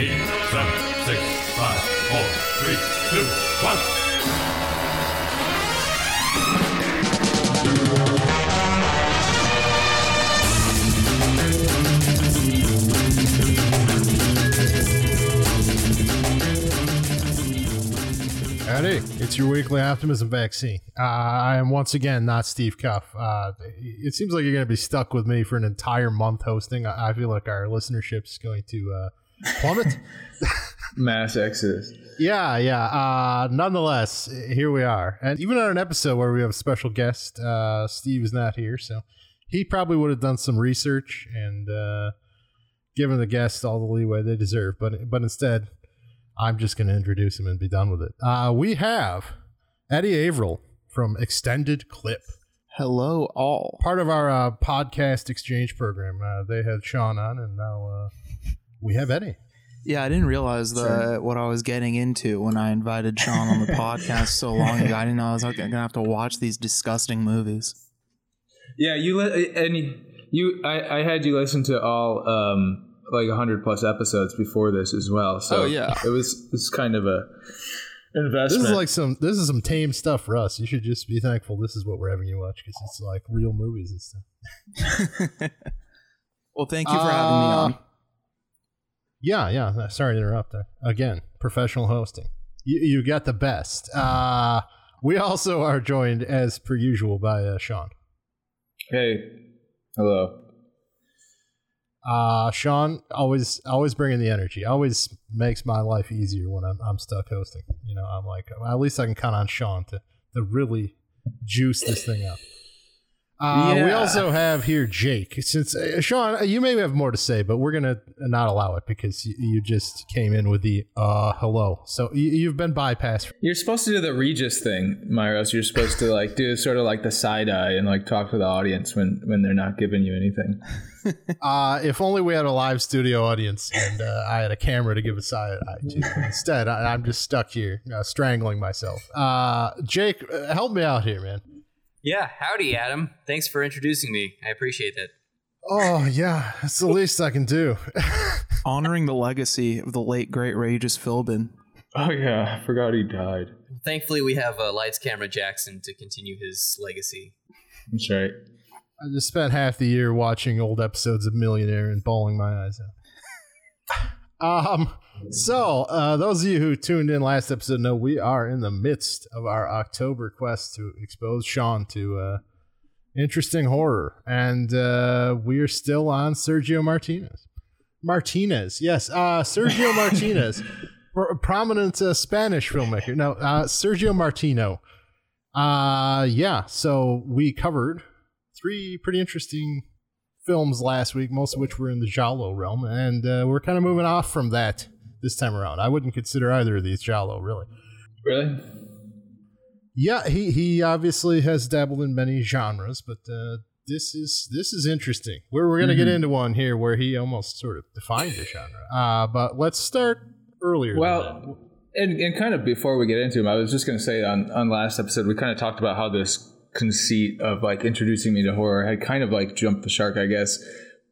eight, seven, six, five, four, three, two, one. Howdy, it's your weekly optimism vaccine. Uh, I am once again not Steve Cuff. Uh, it seems like you're going to be stuck with me for an entire month hosting. I, I feel like our listenership is going to uh, plummet. Mass exodus. yeah, yeah. Uh, nonetheless, here we are. And even on an episode where we have a special guest, uh, Steve is not here, so he probably would have done some research and uh, given the guests all the leeway they deserve. But but instead, I'm just going to introduce him and be done with it. Uh, we have Eddie Averill from Extended Clip, Hello, all. part of our uh, podcast exchange program. Uh, they had Sean on, and now uh, we have Eddie. Yeah, I didn't realize the what I was getting into when I invited Sean on the podcast so long ago. I didn't know I was gonna have to watch these disgusting movies. Yeah, you li- and you. I, I had you listen to all um like hundred plus episodes before this as well. So Oh, yeah. it was it was kind of a investment. This investment. is like some this is some tame stuff for us. You should just be thankful this is what we're having you watch because it's like real movies and stuff. Well, thank you for having me Uh, on. Yeah, yeah. Sorry to interrupt. Again, professional hosting. You, you got the best. Uh, we also are joined, as per usual, by uh, Sean. hey, hello. Uh, Sean always always bringing the energy. Always makes my life easier when I'm I'm stuck hosting. You know, I'm like well, at least I can count on Sean to to really juice this thing up. Uh, We also have here Jake. Since uh, Sean, you may have more to say, but we're gonna not allow it because you, you just came in with the uh hello. So you, you've been bypassed. You're supposed to do the Regis thing, Myros. You're supposed to like do sort of like the side eye and like talk to the audience when when they're not giving you anything. Uh, if only we had a live studio audience and uh, I had a camera to give a side eye to. Instead, I, I'm just stuck here, uh, strangling myself. Uh, Jake, uh, help me out here, man. Yeah, howdy, Adam. Thanks for introducing me. I appreciate that. Oh yeah, it's the least I can do. Honoring the legacy of the late great Regis Philbin. Oh yeah, I forgot he died. Thankfully, we have uh, Lights Camera Jackson to continue his legacy. That's right. I just spent half the year watching old episodes of Millionaire and bawling my eyes out. um, so uh, those of you who tuned in last episode know we are in the midst of our October quest to expose Sean to uh, interesting horror, and uh, we are still on Sergio Martinez. Martinez, yes, uh, Sergio Martinez, pro- prominent uh, Spanish filmmaker. No, uh, Sergio Martino. Uh, yeah. So we covered three pretty interesting films last week, most of which were in the Giallo realm, and uh, we're kind of moving off from that this time around. I wouldn't consider either of these Giallo, really. Really? Yeah, he he obviously has dabbled in many genres, but uh, this is this is interesting. We're we're gonna get into one here where he almost sort of defined a genre. Uh, but let's start earlier. Well, and, and kind of before we get into him, I was just going to say on, on last episode, we kind of talked about how this conceit of like introducing me to horror had kind of like jumped the shark, I guess.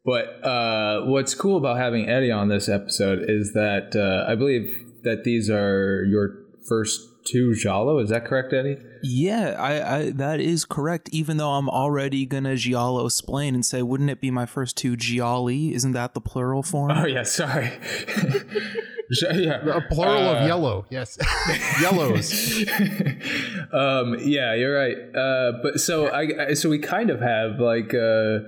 But uh, what's cool about having Eddie on this episode is that uh, I believe that these are your first two Giallo. Is that correct, Eddie? Yeah, I, I that is correct. Even though I'm already gonna giallo explain and say, wouldn't it be my first two gialli? Isn't that the plural form? Oh, yeah, sorry. yeah. a plural Uh, of yellow, yes, yellows. um, yeah, you're right. Uh, but so I, I so we kind of have like uh,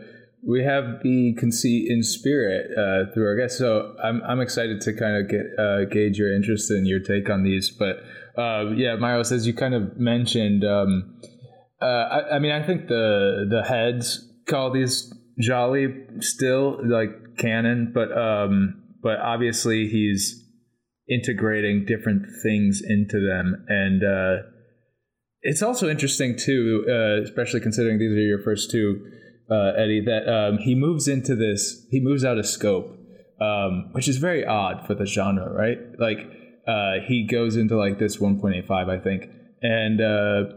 we have the conceit in spirit uh, through our guests. So I'm I'm excited to kind of get uh, gauge your interest and your take on these. But uh, yeah, Myros, as you kind of mentioned, um, uh, I, I mean, I think the the heads call these gialli still like canon, but um, but obviously he's integrating different things into them and uh, it's also interesting too uh, especially considering these are your first two uh, eddie that um, he moves into this he moves out of scope um, which is very odd for the genre right like uh, he goes into like this 1.85 i think and uh,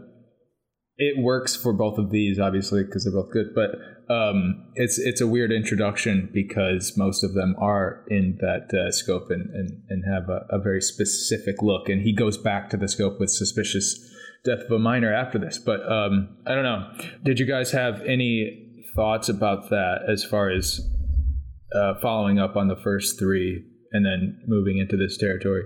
it works for both of these, obviously, because they're both good. But um, it's it's a weird introduction because most of them are in that uh, scope and, and, and have a, a, very specific look. And he goes back to the scope with suspicious death of a minor after this. But um, I don't know. Did you guys have any thoughts about that as far as uh, following up on the first three and then moving into this territory?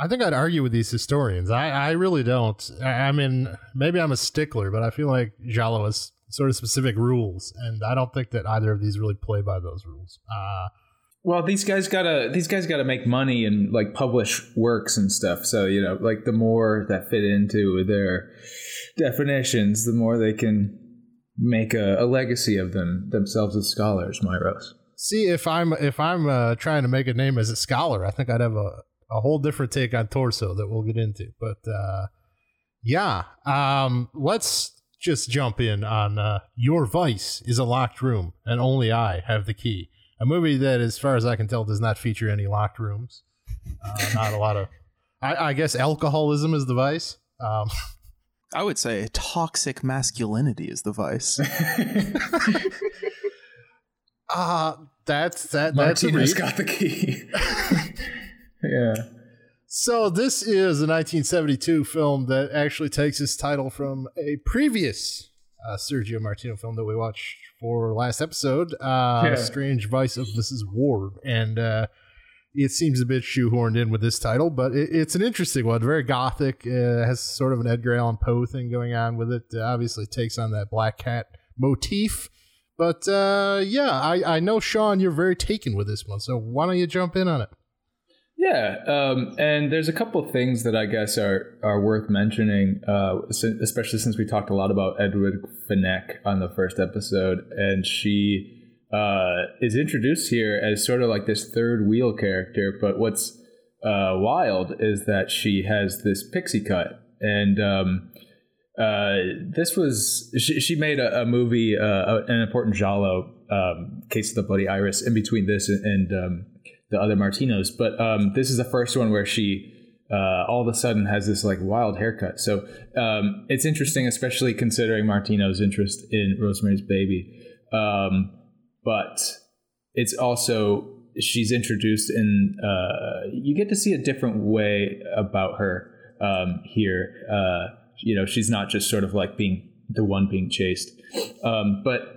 I think I'd argue with these historians. I, I really don't. I, I mean, maybe I'm a stickler, but I feel like Giallo has sort of specific rules, and I don't think that either of these really play by those rules. Uh, well, these guys gotta these guys gotta make money and like publish works and stuff. So you know, like the more that fit into their definitions, the more they can make a, a legacy of them themselves as scholars. Myros. See, if I'm if I'm uh, trying to make a name as a scholar, I think I'd have a a whole different take on torso that we'll get into. But uh, yeah, um, let's just jump in on uh, Your Vice is a locked room, and only I have the key. A movie that, as far as I can tell, does not feature any locked rooms. Uh, not a lot of, I, I, guess, alcoholism is the vice. Um, I would say toxic masculinity is the vice. uh that's that. That's Martinez got the key. yeah. So this is a 1972 film that actually takes its title from a previous uh, Sergio Martino film that we watched for last episode, uh, yeah. "Strange Vice of Mrs. Ward," and uh, it seems a bit shoehorned in with this title, but it, it's an interesting one. Very gothic. Uh, has sort of an Edgar Allan Poe thing going on with it. obviously, takes on that black cat motif. But uh, yeah, I, I know Sean, you're very taken with this one. So why don't you jump in on it? Yeah, um, and there's a couple of things that I guess are are worth mentioning, uh, especially since we talked a lot about Edwige Fenech on the first episode, and she uh, is introduced here as sort of like this third wheel character. But what's uh, wild is that she has this pixie cut, and um, uh, this was she, she made a, a movie, uh, an important Giallo um, case of the Bloody Iris, in between this and. and um, the other Martinos. But um, this is the first one where she uh, all of a sudden has this like wild haircut. So um, it's interesting, especially considering Martino's interest in Rosemary's Baby. Um, but it's also she's introduced in uh, you get to see a different way about her um, here. Uh, you know, she's not just sort of like being the one being chased, um, but.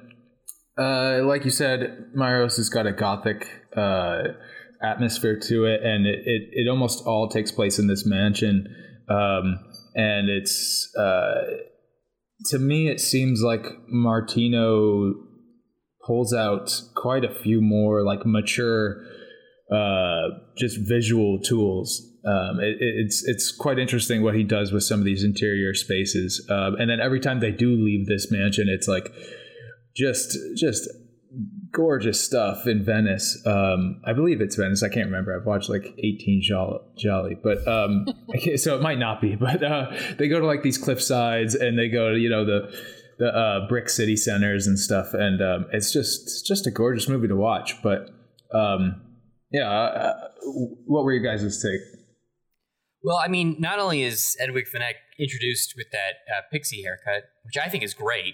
Uh, like you said, Myros has got a gothic uh, atmosphere to it, and it, it, it almost all takes place in this mansion. Um, and it's uh, to me, it seems like Martino pulls out quite a few more like mature, uh, just visual tools. Um, it, it's it's quite interesting what he does with some of these interior spaces, um, and then every time they do leave this mansion, it's like just just gorgeous stuff in Venice. Um, I believe it's Venice. I can't remember. I've watched like 18 gialli, but um, so it might not be. But uh, they go to like these cliff sides and they go to you know the the uh, brick city centers and stuff, and um, it's just it's just a gorgeous movie to watch. But um, yeah, uh, what were you guys' take? Well, I mean, not only is Edwige Fenech introduced with that uh, pixie haircut, which I think is great,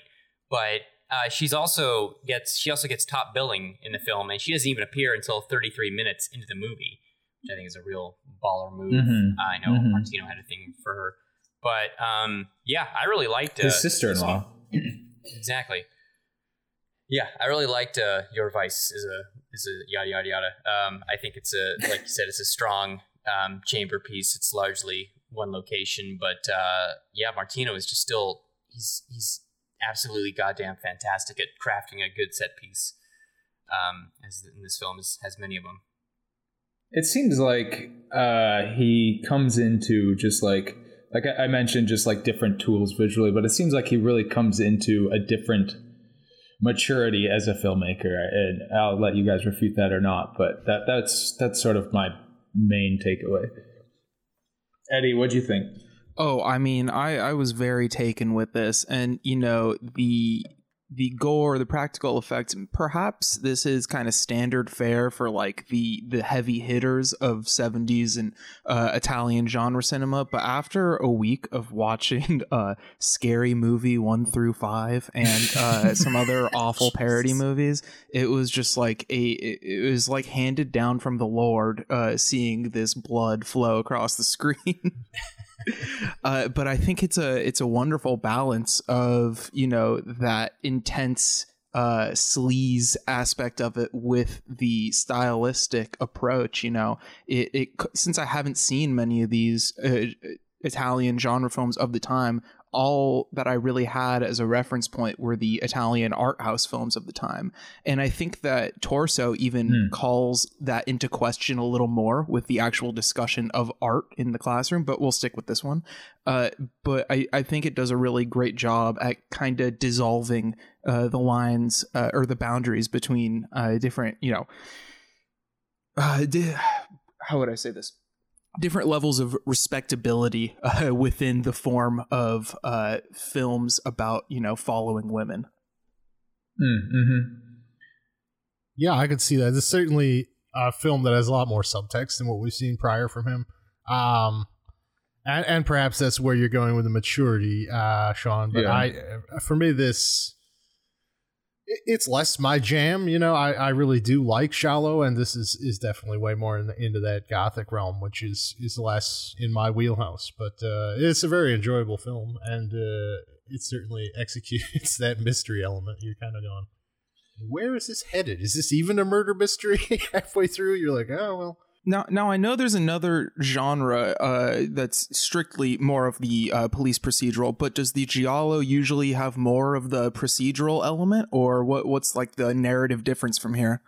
but uh, she's also gets she also gets top billing in the film, and she doesn't even appear until 33 minutes into the movie, which I think is a real baller move. Mm-hmm. Uh, I know mm-hmm. Martino had a thing for her, but um, yeah, I really liked uh, his sister-in-law. exactly. Yeah, I really liked uh, Your Vice is a is a yada yada yada. Um, I think it's a like you said, it's a strong um, chamber piece. It's largely one location, but uh, yeah, Martino is just still he's he's absolutely goddamn fantastic at crafting a good set piece. Um, as in this film is, has many of them. It seems like uh, he comes into just like like I mentioned, just like different tools visually, but it seems like he really comes into a different maturity as a filmmaker. And I'll let you guys refute that or not, but that that's that's sort of my main takeaway. Eddie, what do you think? Oh, I mean, I I was very taken with this, and you know the the gore, the practical effects, perhaps this is kind of standard fare for like the the heavy hitters of 70s and uh, Italian genre cinema. But after a week of watching uh, Scary Movie one through five and uh, some other awful parody movies, it was just like a it was like handed down from the Lord, uh, seeing this blood flow across the screen. uh, but I think it's a it's a wonderful balance of you know that intense uh, sleaze aspect of it with the stylistic approach. You know, it, it since I haven't seen many of these uh, Italian genre films of the time, all that I really had as a reference point were the Italian art house films of the time. And I think that Torso even mm. calls that into question a little more with the actual discussion of art in the classroom, but we'll stick with this one. Uh, but I, I think it does a really great job at kind of dissolving uh, the lines uh, or the boundaries between uh, different, you know, uh, di- how would I say this? Different levels of respectability uh, within the form of uh, films about you know following women. Hmm, mm-hmm. Yeah, I could see that. It's certainly a film that has a lot more subtext than what we've seen prior from him. Um, and, and perhaps that's where you're going with the maturity, uh, Sean. But yeah. I, for me, this it's less my jam. You know, I, I really do like Giallo, and this is, is definitely way more in the, into that gothic realm, which is is less in my wheelhouse. But uh, it's a very enjoyable film, and uh, it certainly executes that mystery element. You're kind of going, where is this headed? Is this even a murder mystery? Halfway through, you're like, oh well, now, now I know there's another genre uh, that's strictly more of the uh, police procedural, but does the giallo usually have more of the procedural element, or what? What's like the narrative difference from here?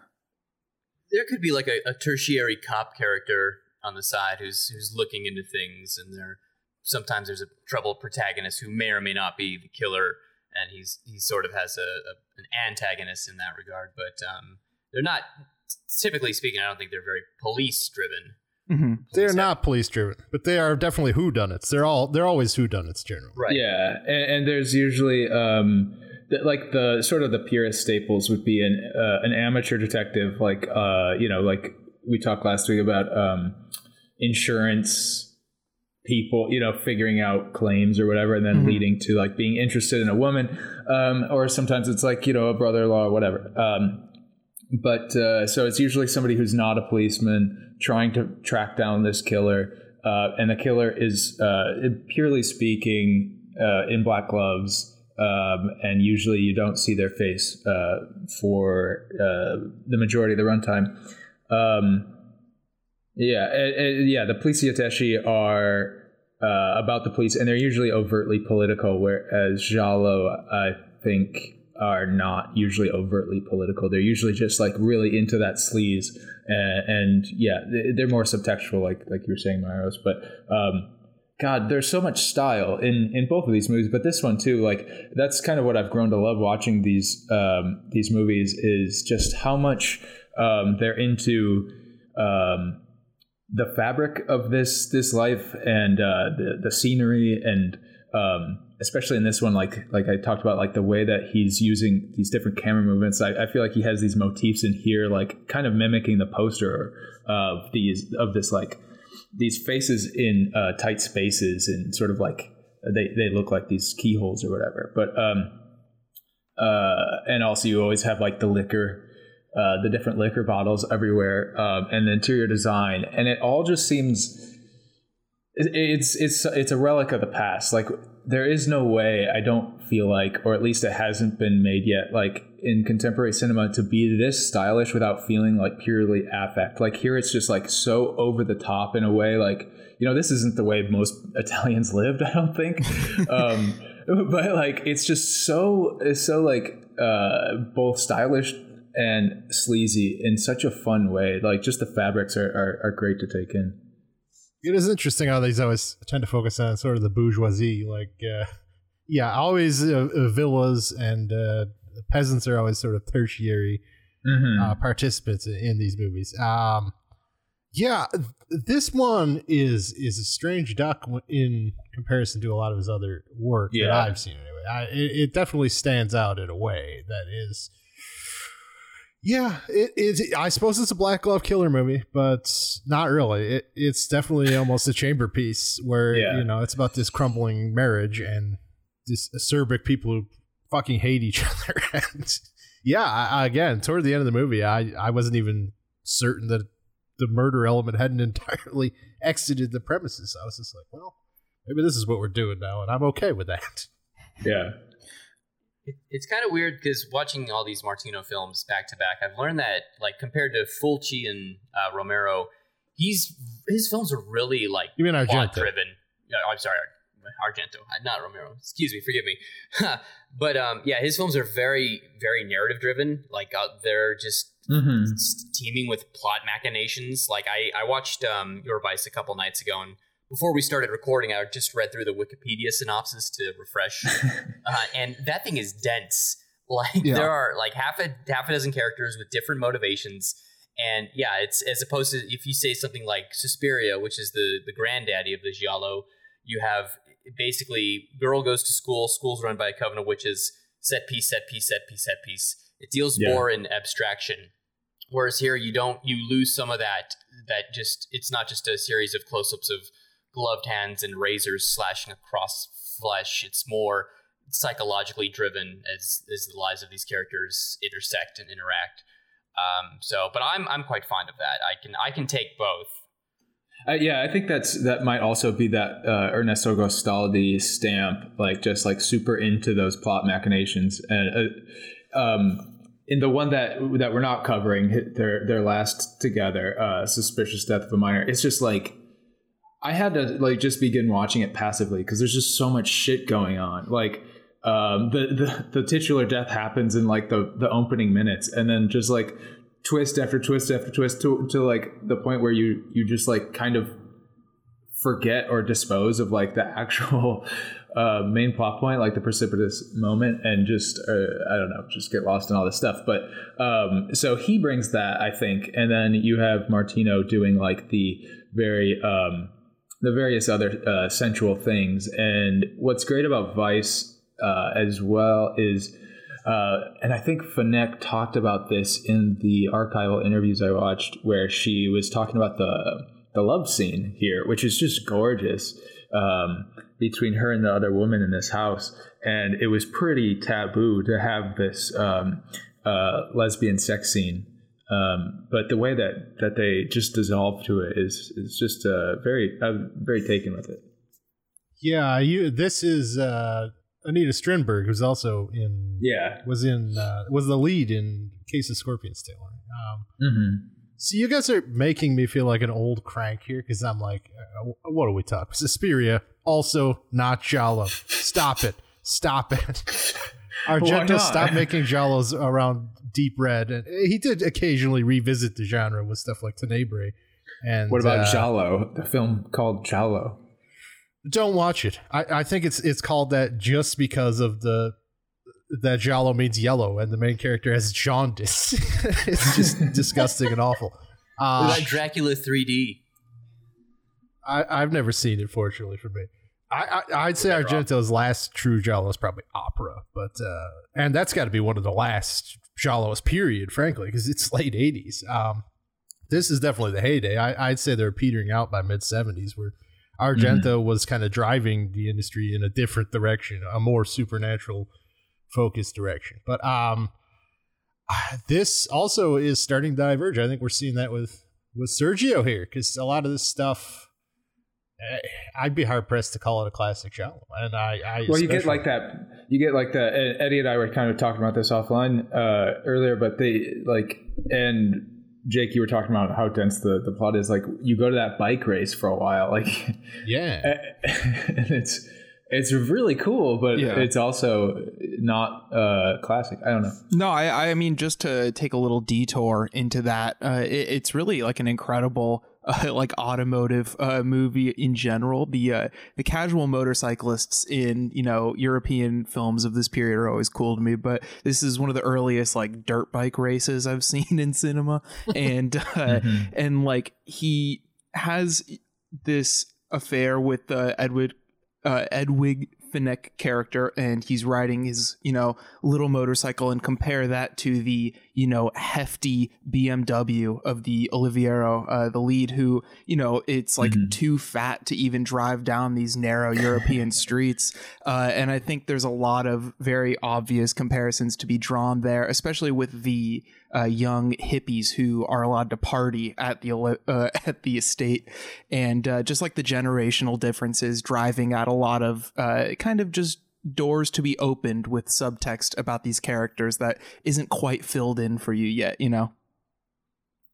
There could be like a, a tertiary cop character on the side who's who's looking into things, and there sometimes there's a troubled protagonist who may or may not be the killer, and he's he sort of has a, a an antagonist in that regard, but um, they're not typically speaking, I don't think they're very police driven. Mm-hmm. They're not police driven, but they are definitely whodunits. They're all they're always whodunits generally. Right. Yeah, and, and there's usually um, the, like the sort of the purest staples would be an uh, an amateur detective, like uh, you know, like we talked last week about um, insurance people, you know, figuring out claims or whatever, and then mm-hmm. leading to like being interested in a woman, um, or sometimes it's like you know a brother-in-law or whatever. Um, but uh, so it's usually somebody who's not a policeman trying to track down this killer, uh, and the killer is uh, purely speaking uh, in black gloves, um, and usually you don't see their face uh, for uh, the majority of the runtime. Um, yeah, yeah, the police attaché are about the police, and they're usually overtly political, whereas Giallo, I think, are not usually overtly political. They're usually just like really into that sleaze, and, and yeah, they're more subtextual, like like you were saying, Myros. But um, God, there's so much style in in both of these movies, but this one too. Like that's kind of what I've grown to love watching these um, these movies is just how much um, they're into um, the fabric of this this life and uh, the the scenery and um, especially in this one, like like I talked about, like the way that he's using these different camera movements. I, I feel like he has these motifs in here, like kind of mimicking the poster of these of this like these faces in uh, tight spaces and sort of like they they look like these keyholes or whatever. But um, uh, and also you always have like the liquor. Uh, the different liquor bottles everywhere, um, and the interior design, and it all just seems it's it's it's a relic of the past. Like there is no way I don't feel like, or at least it hasn't been made yet, like in contemporary cinema to be this stylish without feeling like purely affect. Like here, it's just like so over the top in a way. Like you know, this isn't the way most Italians lived. I don't think. um, but like it's just so it's so like uh, both stylish and sleazy in such a fun way. Like just the fabrics are, are, are great to take in. It is interesting how these always tend to focus on sort of the bourgeoisie. Like, uh, yeah, always uh, uh villas and uh, peasants are always sort of tertiary mm-hmm. Uh, participants in these movies. Um, Yeah, this one is is a strange duck in comparison to a lot of his other work that I've seen. Anyway, I, it, it definitely stands out in a way that is. Yeah, it is. I suppose it's a Black Glove Killer movie, but not really. It, it's definitely almost a chamber piece where Yeah. you know it's about this crumbling marriage and this acerbic people who fucking hate each other. and yeah, I, again, toward the end of the movie, I I wasn't even certain that the murder element hadn't entirely exited the premises. I was just like, well, maybe this is what we're doing now, and I'm okay with that. Yeah. It, it's kind of weird because watching all these Martino films back to back, I've learned that like compared to Fulci and uh, Romero, he's his films are really like You mean plot Argento? driven. Yeah, I'm sorry, Argento, uh, not Romero. Excuse me, forgive me. but um, yeah, his films are very, very narrative driven. Like uh, they're just Mm-hmm. teeming with plot machinations. Like I, I watched um, Your Vice a couple nights ago, and before we started recording, I just read through the Wikipedia synopsis to refresh, uh, and that thing is dense. Like Yeah. there are like half a half a dozen characters with different motivations, and yeah, it's as opposed to if you say something like Suspiria, which is the the granddaddy of the giallo, you have basically girl goes to school, school's run by a coven of witches, set piece, set piece, set piece, set piece. It deals Yeah. more in abstraction whereas here you don't you lose some of that that just it's not just a series of close-ups of gloved hands and razors slashing across flesh it's more psychologically driven as as the lives of these characters intersect and interact um, so but i'm i'm quite fond of that i can i can take both Uh, yeah, I think that's that might also be that uh, Ernesto Gastaldi stamp, like just like super into those plot machinations. And uh, um, in the one that that we're not covering, their their last together, uh, suspicious death of a minor. It's just like I had to like just begin watching it passively because there's just so much shit going on. Like um, the, the the titular death happens in like the the opening minutes, and then just like twist after twist after twist to, to like the point where you you just like kind of forget or dispose of like the actual uh, main plot point, like the precipitous moment, and just uh, I don't know, just get lost in all this stuff. But um, so he brings that, I think, and then you have Martino doing like the very um, the various other uh, sensual things. And what's great about Vice uh, as well is. Uh, and I think Fenech talked about this in the archival interviews I watched, where she was talking about the the love scene here, which is just gorgeous um, between her and the other woman in this house. And it was pretty taboo to have this um, uh, lesbian sex scene. Um, but the way that, that they just dissolve to it is is just uh, very I'm very taken with it. Yeah, you. This is uh, Anita Strindberg, who's also in Yeah. was in uh, was the lead in Case of Scorpion's Tail. Um, Mm-hmm. so you guys are making me feel like an old crank here because I'm like, uh, what are we talking? Suspiria, also not Giallo. Stop it! Stop it! Argento, stop making Giallos around Deep Red, and he did occasionally revisit the genre with stuff like Tenebrae. And What about uh, Giallo? The film called Giallo. Don't watch it. I, I think it's it's called that just because of the that Giallo means yellow and the main character has jaundice. it's just disgusting and awful. what Uh, about dracula 3d I, I've never seen it, fortunately for me. I, I I'd say Argento's last true Giallo is probably Opera, but uh, and that's got to be one of the last Giallos, period. Frankly, because it's late '80s. Um, this is definitely the heyday. I, I'd say they're petering out by mid '70s, where Argento was kind of driving the industry in a different direction, a more supernatural focused direction. But um, this also is starting to diverge. I think we're seeing that with with Sergio here because a lot of this stuff. I'd be hard pressed to call it a classic show. and I, I Well, you get like that. You get like that. Eddie and I were kind of talking about this offline uh, earlier, but they like and Jake, you were talking about how dense the, the plot is. Like you go to that bike race for a while, like yeah, and it's it's really cool, but Yeah. it's also not uh, classic. I don't know. No, I, I mean, just to take a little detour into that, uh, it, it's really like an incredible, uh, like automotive uh, movie in general. The uh, the casual motorcyclists in you know European films of this period are always cool to me, but this is one of the earliest like dirt bike races I've seen in cinema, and uh, and like he has this affair with uh, Edward uh, Edwige Fenech character, and he's riding his you know little motorcycle, and compare that to the you know hefty BMW of the Oliviero, uh, the lead, who you know it's like too fat to even drive down these narrow European streets, uh, and I think there's a lot of very obvious comparisons to be drawn there, especially with the uh, young hippies who are allowed to party at the uh, at the estate, and uh, just like the generational differences, driving at a lot of uh, kind of just doors to be opened with subtext about these characters that isn't quite filled in for you yet. You know.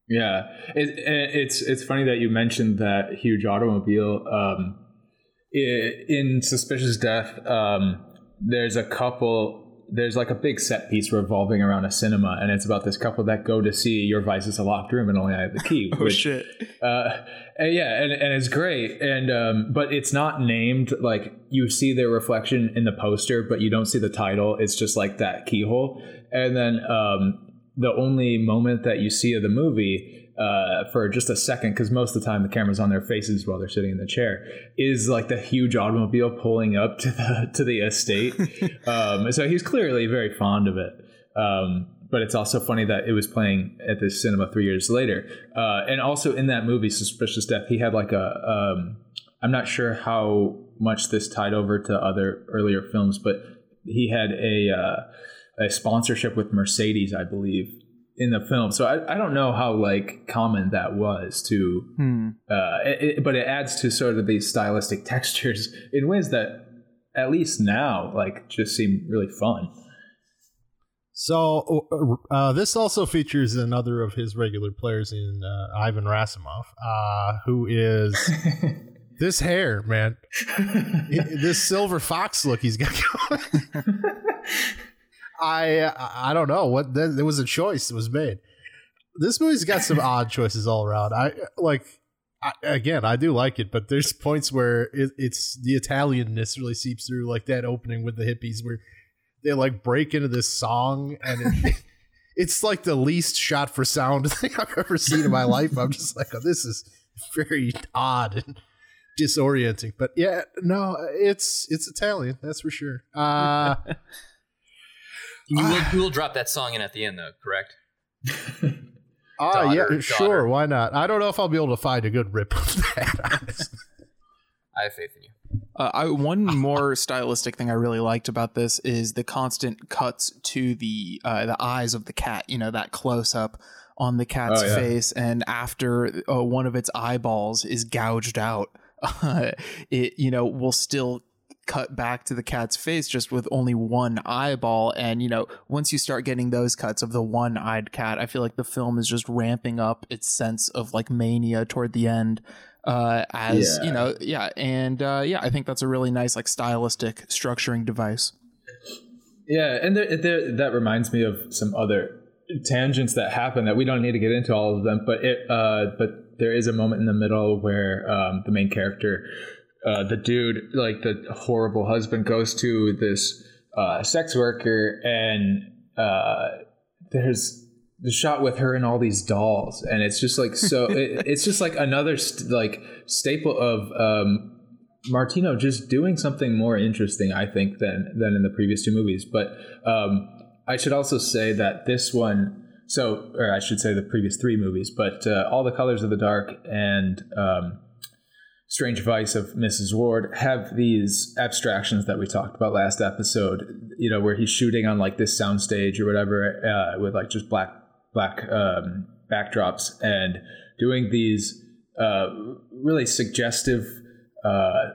Yeah, it, it- it's it's funny that you mentioned that huge automobile. Um, in Suspicious Death, um, there's a couple. There's like a big set piece revolving around a cinema, and it's about this couple that go to see Your Vice is a locked room, and only I have the key. Oh which, shit! uh, and yeah, and, and it's great, and um, but it's not named. Like you see their reflection in the poster, but you don't see the title. It's just like that keyhole, and then um, the only moment that you see of the movie. Uh, for just a second, because most of the time the camera's on their faces while they're sitting in the chair, is like the huge automobile pulling up to the to the estate. um, so he's clearly very fond of it. Um, but it's also funny that it was playing at the cinema three years later. Uh, and also in that movie, Suspicious Death, he had like a. Um, I'm not sure how much this tied over to other earlier films, but he had a uh, a sponsorship with Mercedes, I believe, in the film. So I, I don't know how like common that was to, Hmm. uh, it, it- but it adds to sort of these stylistic textures in ways that at least now like just seem really fun. So uh, uh, this also features another of his regular players in uh, Ivan Rassimov, uh, who is this hair, man, this silver fox look he's got going. I I don't know what that, there was a choice that was made. This movie's got some odd choices all around. I like. I, again, I do like it, but there's points where it, it's the Italianness really seeps through, like that opening with the hippies, where they like break into this song and it, it's like the least shot for sound thing I've ever seen in my life. I'm just like, oh, this is very odd and disorienting. But yeah, no, it's it's Italian, that's for sure. Uh, You will, you will drop that song in at the end, though, correct? ah, Daughter, yeah, sure, why not? I don't know if I'll be able to find a good rip of that. I have faith in you. Uh, I, one more stylistic thing I really liked about this is the constant cuts to the uh, the eyes of the cat. You know that close up on the cat's Oh, yeah. face, and after uh, one of its eyeballs is gouged out, uh, it you know will still cut back to the cat's face just with only one eyeball. And you know once you start getting those cuts of the one-eyed cat i feel like the film is just ramping up its sense of like mania toward the end uh as Yeah. you know yeah. And uh yeah i think that's a really nice like stylistic structuring device. Yeah, and there, there, that reminds me of some other tangents that happen that we don't need to get into all of them, but it, uh, but there is a moment in the middle where um, the main character, uh, the dude, like the horrible husband, goes to this uh, sex worker, and uh, there's the shot with her and all these dolls, and it's just like so. it, it's just like another st- like staple of um, Martino just doing something more interesting, I think, than than in the previous two movies. But um, I should also say that this one, so or I should say the previous three movies, but uh, all the colors of the dark and um, Strange Vice of Mrs. Ward have these abstractions that we talked about last episode. You know, where he's shooting on like this soundstage or whatever uh, with like just black black um, backdrops and doing these uh, really suggestive uh,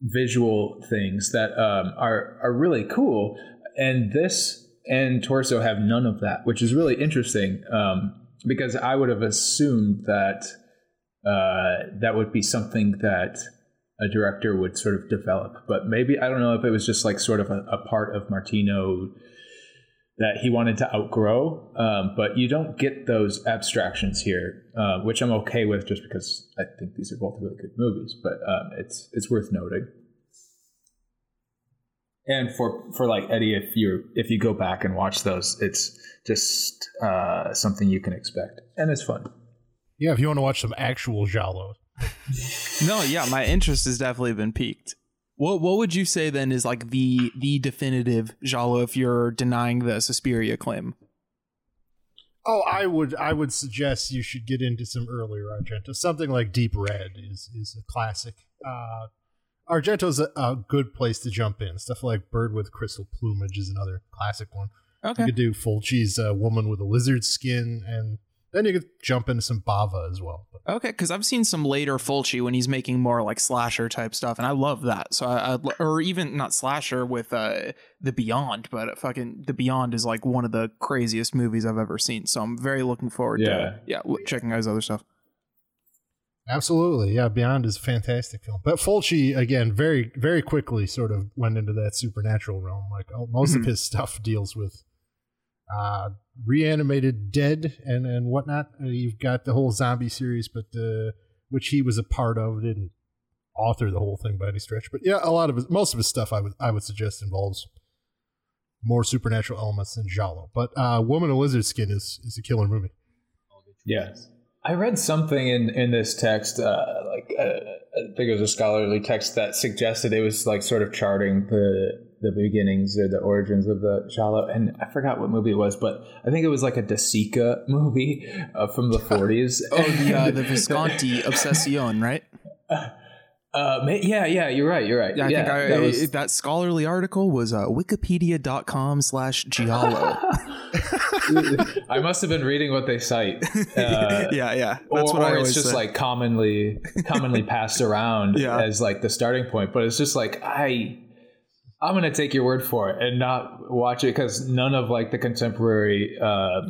visual things that um, are are really cool. And this and Torso have none of that, which is really interesting um, because I would have assumed that uh, that would be something that a director would sort of develop. But maybe I don't know if it was just like sort of a, a part of Martino that he wanted to outgrow. Um, but you don't get those abstractions here, uh, which I'm okay with, just because I think these are both really good movies. But um, it's it's worth noting. And for for like Eddie, if you if you go back and watch those, it's just uh, something you can expect, and it's fun. Yeah, if you want to watch some actual Giallo. No, yeah, my interest has definitely been piqued. What what would you say then is like the the definitive Giallo if you're denying the Suspiria claim? Oh, I would I would suggest you should get into some earlier Argento. Something like Deep Red is is a classic. Uh, Argento's a, a good place to jump in. Stuff like Bird with Crystal Plumage is another classic one. Okay. You could do Fulci's uh, Woman with a Lizard Skin, and then you could jump into some Bava as well. Okay, because I've seen some later Fulci when he's making more like slasher type stuff, and I love that. So I, I'd, or even not slasher with uh, the Beyond, but fucking the Beyond is like one of the craziest movies I've ever seen. So I'm very looking forward Yeah. to yeah l- checking out his other stuff. Absolutely, yeah. Beyond is a fantastic film, but Fulci again very very quickly sort of went into that supernatural realm. Like oh, most of his stuff deals with uh, reanimated dead and and whatnot. Uh, you've got the whole zombie series, but uh, which he was a part of, didn't author the whole thing by any stretch. But yeah, a lot of his, most of his stuff I would I would suggest involves more supernatural elements than Giallo. But uh, Woman in Lizard Skin is is a killer movie. Yeah. I read something in, in this text, uh, like uh, I think it was a scholarly text that suggested it was like sort of charting the the beginnings or the origins of the Giallo, and I forgot what movie it was, but I think it was like a De Sica movie uh, from the 40s. Oh, the uh, the Visconti Obsession, right? Uh, yeah, yeah, you're right, you're right. Yeah, I think I, that was- that scholarly article was uh, wikipedia.com slash giallo. I must have been reading what they cite. Uh, yeah, yeah. or, That's what or it's just say. like commonly commonly passed around Yeah. as like the starting point but it's just like i i'm gonna take your word for it and not watch it because none of like the contemporary uh,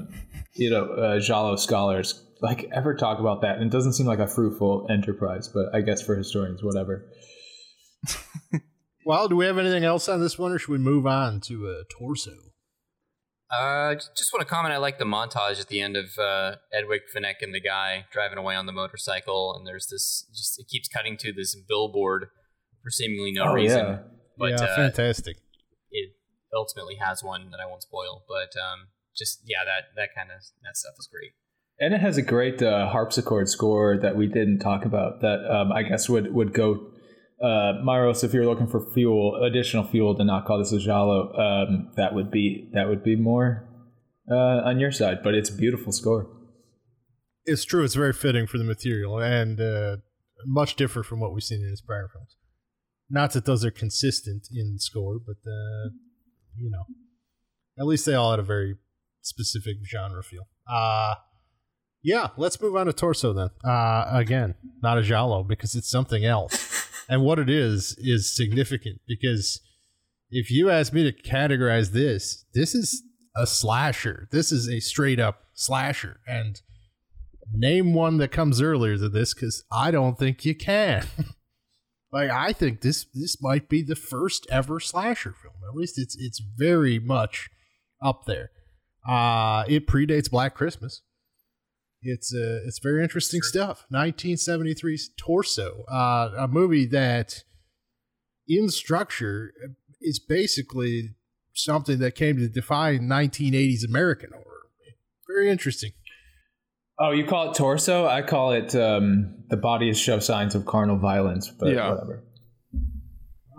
you know uh, Giallo scholars like ever talk about that and it doesn't seem like a fruitful enterprise but i guess for historians whatever Well, do we have anything else on this one, or should we move on to uh, Torso? Uh, just want to comment. I like the montage at the end of uh, Edwige Fenech and the guy driving away on the motorcycle, and there's this. Just it keeps cutting to this billboard for seemingly no Oh, reason. yeah. But yeah, uh, fantastic. it ultimately has one that I won't spoil. But um, just yeah, that that kind of that stuff is great. and it has a great uh, harpsichord score that we didn't talk about that um, i guess would would go uh, Maros, if you're looking for fuel, additional fuel to not call this a Giallo, um, that would be that would be more uh, on your side. But it's a beautiful score. It's true. It's very fitting for the material and uh, much different from what we've seen in his prior films. Not that those are consistent in score, but uh, you know, at least they all had a very specific genre feel. Uh yeah, let's move on to Torso then. Uh, again, not a giallo because it's something else, and what it is is significant because if you ask me to categorize this, this is a slasher. This is a straight up slasher, and name one that comes earlier than this because I don't think you can. like I think this this might be the first ever slasher film. At least it's it's very much up there. Uh it predates Black Christmas. It's uh it's very interesting stuff. 1973's Torso, uh, a movie that in structure is basically something that came to define 1980s American horror. Very interesting. Oh, you call it torso? I call it um, the bodies show signs of carnal violence. But Yeah. whatever.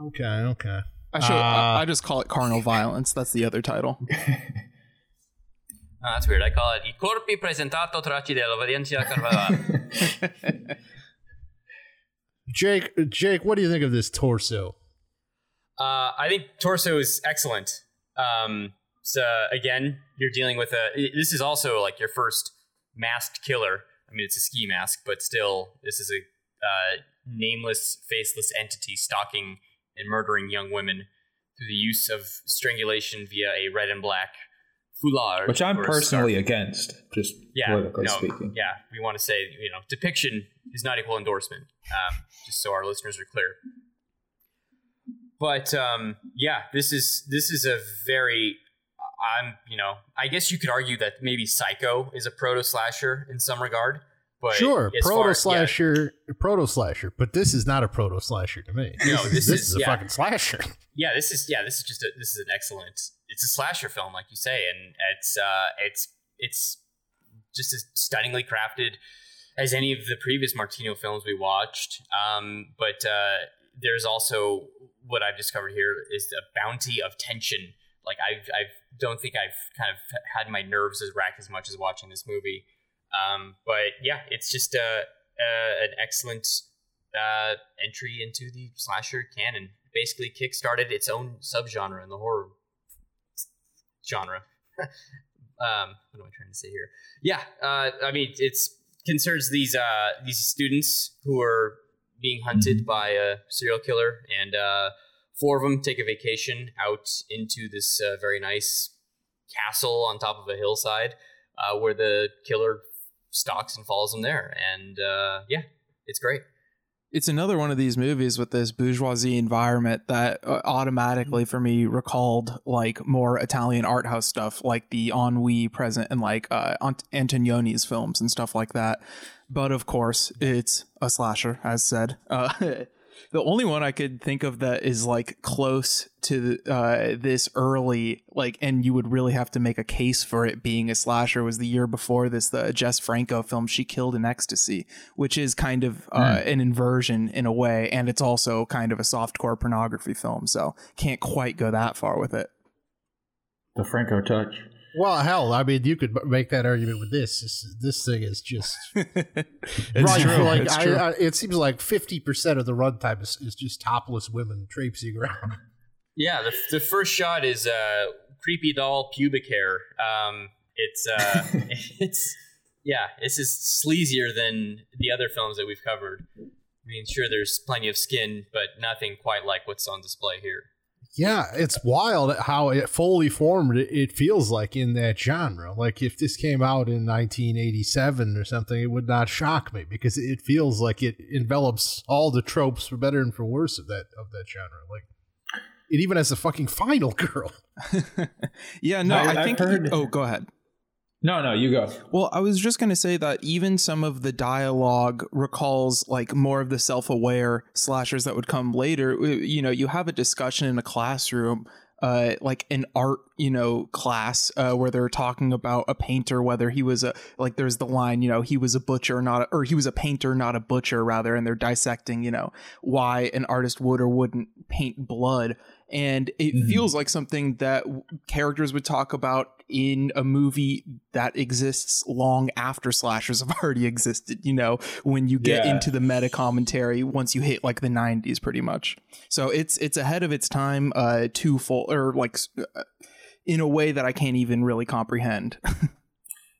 Okay, okay. I, should, Uh, I, I just call it carnal violence. That's the other title. Oh, that's weird. I call it I corpi presentato tracci dell'obbedienza carnevale. Jake, Jake, what do you think of this torso? Uh, I think Torso is excellent. Um, so again, you're dealing with a. This is also like your first masked killer. I mean, it's a ski mask, but still, this is a uh, nameless, faceless entity stalking and murdering young women through the use of strangulation via a red and black foulard, which I'm personally scarf. against, just yeah, politically no, speaking. yeah, we want to say you know depiction is not equal endorsement, um, just so our listeners are clear. But um, yeah, this is this is a very I'm you know I guess you could argue that maybe Psycho is a proto slasher in some regard. But sure, proto yeah, slasher, proto slasher, but this is not a proto slasher to me. No, this, this is, this is- is a yeah. fucking slasher. yeah, this is yeah, this is just a, this is an excellent. It's a slasher film, like you say, and it's uh, it's it's just as stunningly crafted as any of the previous Martino films we watched. Um, but uh, there's also what I've discovered here is a bounty of tension. Like I've I don't think I've kind of had my nerves as racked as much as watching this movie. Um, but yeah, it's just uh, uh, an excellent uh, entry into the slasher canon. Basically, kickstarted its own subgenre in the horror genre. um, what am I trying to say here? Yeah, uh, I mean, it's concerns these uh, these students who are being hunted by a serial killer, and uh, four of them take a vacation out into this uh, very nice castle on top of a hillside, uh, where the killer stalks and follows them there, and uh, yeah, it's great. it's another one of these movies with this bourgeoisie environment that uh, automatically for me recalled like more Italian art house stuff like the ennui present and like uh, Ant- Antonioni's films and stuff like that. But of course, it's a slasher, as said. The only one I could think of that is like close to uh, this early, like, and you would really have to make a case for it being a slasher was the year before this, the Jess Franco film, She Killed in Ecstasy, which is kind of uh, an inversion in a way, and it's also kind of a softcore pornography film, so can't quite go that far with it. The Franco touch. Well, hell, I mean, you could make that argument with this. This, this thing is just It's right. true. Like, it's I, true. I, it seems like fifty percent of the runtime is, is just topless women traipsing around. Yeah, the, the first shot is uh, creepy doll pubic hair. Um, it's uh, it's yeah, this is sleazier than the other films that we've covered. I mean, sure, there's plenty of skin, but nothing quite like what's on display here. Yeah, it's wild how it fully formed. It, it feels like in that genre. Like if this came out in 1987 or something, it would not shock me because it feels like it envelops all the tropes for better and for worse of that of that genre. Like it even has a fucking final girl. yeah, no, I- I, think. heard- oh, go ahead. No, no, you go. Well, I was just going to say that even some of the dialogue recalls like more of the self-aware slashers that would come later. Uh, You know, you have a discussion in a classroom, uh, like an art, you know, class uh, where they're talking about a painter, whether he was a like. There's the line, you know, he was a butcher, not a, or he was a painter, not a butcher, rather, and they're dissecting, you know, why an artist would or wouldn't paint blood. And it Mhm. feels like something that characters would talk about in a movie that exists long after slashers have already existed, you know, when you get Yeah. into the meta commentary once you hit like the 90s pretty much. So it's it's ahead of its time uh twofold or like uh, in a way that I can't even really comprehend.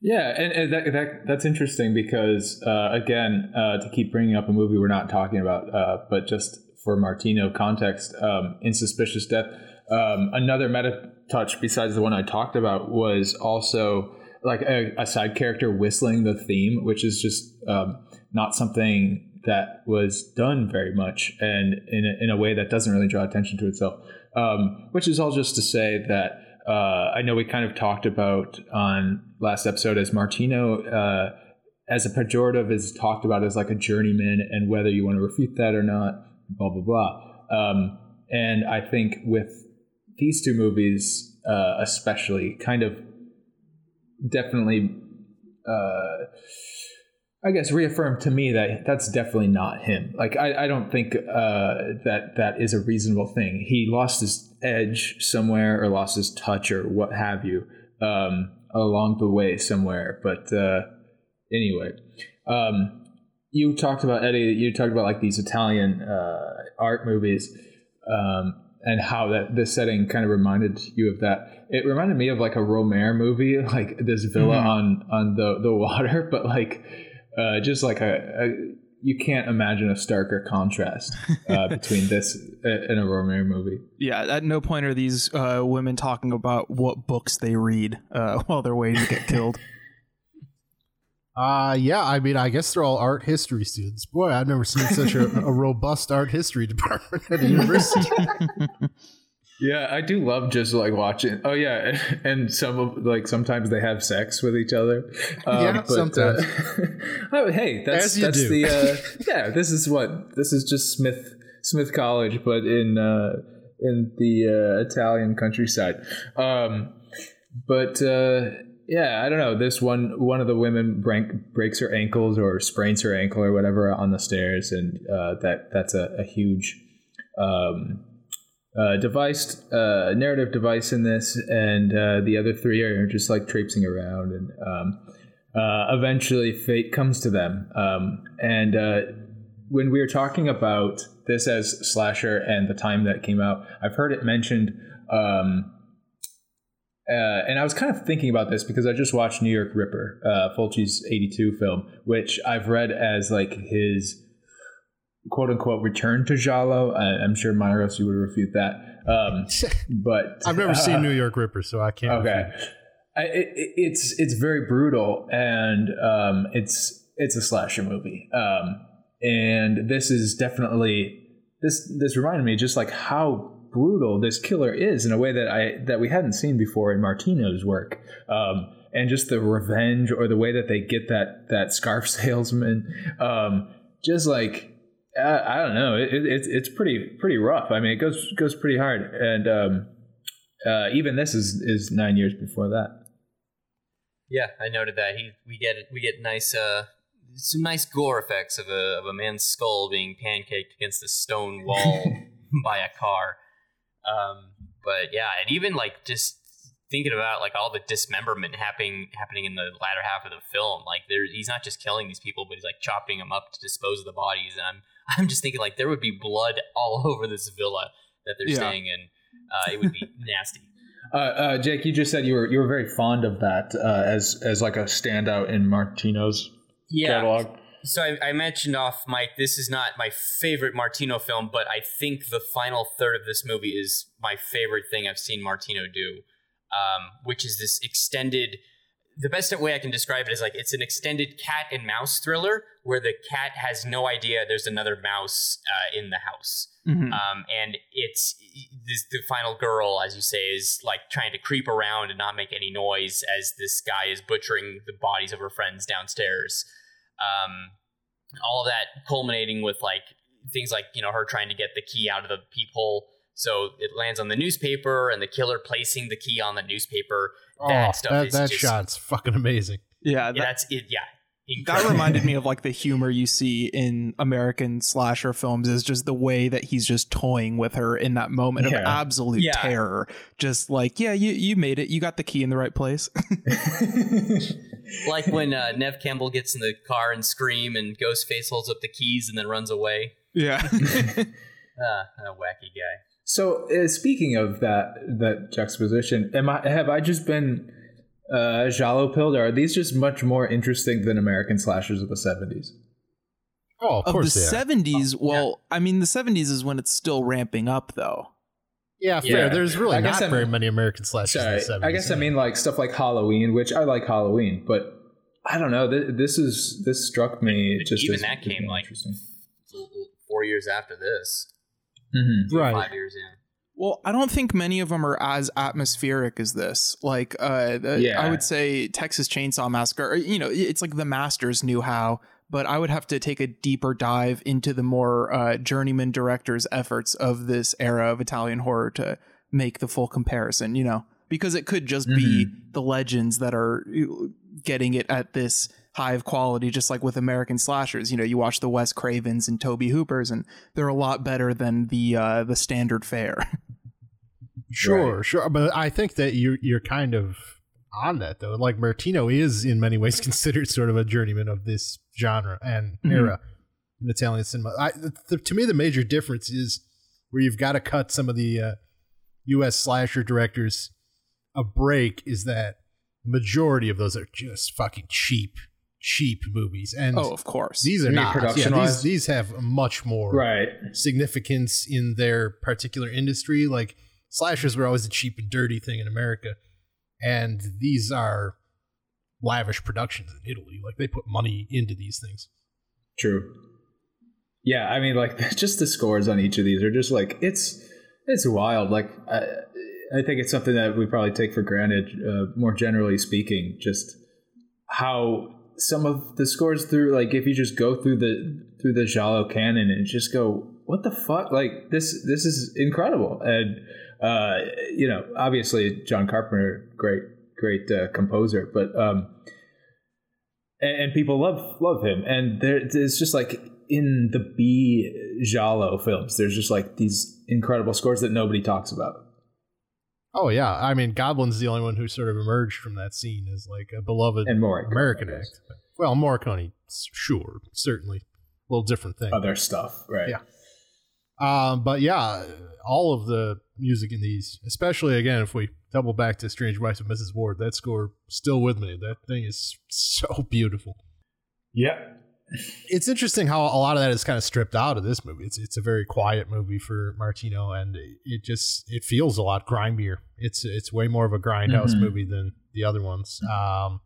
Yeah, and, and that, that that's interesting because uh, again, uh, to keep bringing up a movie we're not talking about, uh, but just for Martino context, um, in Suspicious Death, um, another meta touch besides the one I talked about was also like a, a side character whistling the theme, which is just um, not something that was done very much, and in a, in a way that doesn't really draw attention to itself. Um, which is all just to say that uh, I know we kind of talked about on last episode as Martino uh, as a pejorative is talked about as like a journeyman, and whether you want to refute that or not, blah blah blah. Um, and I think with these two movies, uh, especially, kind of definitely, uh, I guess, reaffirmed to me that that's definitely not him. Like I, I don't think uh, that that is a reasonable thing. He lost his edge somewhere, or lost his touch, or what have you, um, along the way somewhere. But uh, anyway, um, you talked about Eddie. You talked about like these Italian uh, art movies. Um, and how that this setting kind of reminded you of that. It reminded me of like a Rohmer movie, like this villa Mhm. on on the the water, but like uh, just like a, a you can't imagine a starker contrast uh, between this and a Romero movie. Yeah, at no point are these uh, women talking about what books they read uh, while they're waiting to get killed. Uh yeah, I mean, I guess they're all art history students. Boy, I've never seen such a, a robust art history department at a university. Yeah, I do love just like watching. Oh yeah, and some of like sometimes they have sex with each other. Um, Yeah, sometimes. oh, hey, that's that's do. the uh, yeah. This is what this is just Smith Smith College, but in uh, in the uh, Italian countryside. Um, but uh, yeah, I don't know. This one one of the women break, breaks her ankles or sprains her ankle or whatever on the stairs, and uh, that that's a, a huge. Um, uh, device, uh, narrative device in this, and uh, the other three are just like traipsing around, and um, uh, eventually fate comes to them. Um, and uh, when we were talking about this as slasher and the time that came out, I've heard it mentioned. Um, uh, and I was kind of thinking about this because I just watched New York Ripper, uh, Fulci's '82 film, which I've read as like his quote unquote return to Giallo. I, I'm sure Myros, you would refute that. Um, but I've never seen New York Ripper, so I can't. Okay. I, it- it's it's very brutal and um, it's it's a slasher movie. Um, and this is definitely this this reminded me just like how brutal this killer is in a way that I that we hadn't seen before in Martino's work. Um, and just the revenge or the way that they get that that scarf salesman, um, just like I, I don't know, it, it, it's it's pretty pretty rough. I mean, it goes goes pretty hard, and um, uh, even this is is nine years before that. Yeah, I noted that. He we get we get nice uh some nice gore effects of a of a man's skull being pancaked against a stone wall by a car. Um, but yeah, and even like just thinking about like all the dismemberment happening happening in the latter half of the film, like there he's not just killing these people, but he's like chopping them up to dispose of the bodies. And I'm I'm just thinking like there would be blood all over this villa that they're Yeah. staying in. Uh, it would be nasty. Uh, uh, Jake, you just said you were you were very fond of that uh, as as like a standout in Martino's Yeah, catalog. So I, I mentioned off mic, this is not my favorite Martino film, but I think the final third of this movie is my favorite thing I've seen Martino do, um, which is this extended. The best way I can describe it is like it's an extended cat and mouse thriller where the cat has no idea there's another mouse uh, in the house. Mhm. Um, and it's this, the final girl, as you say, is like trying to creep around and not make any noise as this guy is butchering the bodies of her friends downstairs. Um, all of that culminating with like things like you know her trying to get the key out of the peephole, so it lands on the newspaper, and the killer placing the key on the newspaper. Oh, That stuff that, is that just- shot's fucking amazing. Yeah, Yeah, that's it. Yeah, that reminded me of like the humor you see in American slasher films is just the way that he's just toying with her in that moment of absolute Yeah. terror. Just like, yeah, you you made it. You got the key in the right place. like when uh, Neve Campbell gets in the car and scream, and Ghostface holds up the keys and then runs away. yeah. Ah, a wacky guy. So uh, speaking of that that juxtaposition, am I have I just been uh, Giallo pilled? Or are these just much more interesting than American slashers of the seventies? Oh, of, of course the they are. seventies, well, I mean the seventies is when it's still ramping up though. Yeah, fair. Yeah. There's really I guess not I'm- very many American slashers in Sorry, the 70s. I guess I mean like stuff like Halloween, which I like Halloween, but I don't know. This, this is this struck me But just even as that came, like. Four years after this, Mhm. Right. five years in. Well, I don't think many of them are as atmospheric as this. Like, uh, Yeah. I would say Texas Chainsaw Massacre. or, You know, it's like the masters knew how, but I would have to take a deeper dive into the more uh, journeyman directors' efforts of this era of Italian horror to make the full comparison. You know, because it could just be the legends that are uh, getting it at this high of quality, just like with American slashers. You know, you watch the Wes Cravens and Tobe Hoopers, and they're a lot better than the uh, the standard fare. Sure, sure. But I think that you're you're kind of on that though. Like Martino is in many ways considered sort of a journeyman of this genre and Mhm. era in Italian cinema. I, the, to me, the major difference is where you've got to cut some of the uh, U.S. slasher directors a break. Is that the majority of those are just fucking cheap, cheap movies, and Oh, of course. these are You mean not. Yeah, these, these have much more Right. significance in their particular industry. Like slashers were always a cheap and dirty thing in America, and these are lavish productions in Italy. Like they put money into these things. True. Yeah, I mean, like just the scores on each of these are just like it's it's wild. Like I, I think it's something that we probably take for granted. Uh, more generally speaking, just how some of the scores through, like if you just go through the through the Giallo canon and just go, what the fuck? Like this this is incredible. And uh, you know, obviously John Carpenter, great great uh, composer, but um, and, and people love love him. And there, it's just like in the B Giallo films, there's just like these incredible scores that nobody talks about. Oh yeah, I mean Goblin's the only one who sort of emerged from that scene as like a beloved And more American act. Well, Morricone, sure, certainly, a little different thing. other stuff, right? Yeah. Um, but yeah, all of the music in these, especially again, if we double back to Strange Wife of Mrs. Ward, that score still with me. That thing is so beautiful. Yeah. It's interesting how a lot of that is kind of stripped out of this movie. It's it's a very quiet movie for Martino, and it just it feels a lot grimier. It's it's way more of a grindhouse Mhm. movie than the other ones. Um,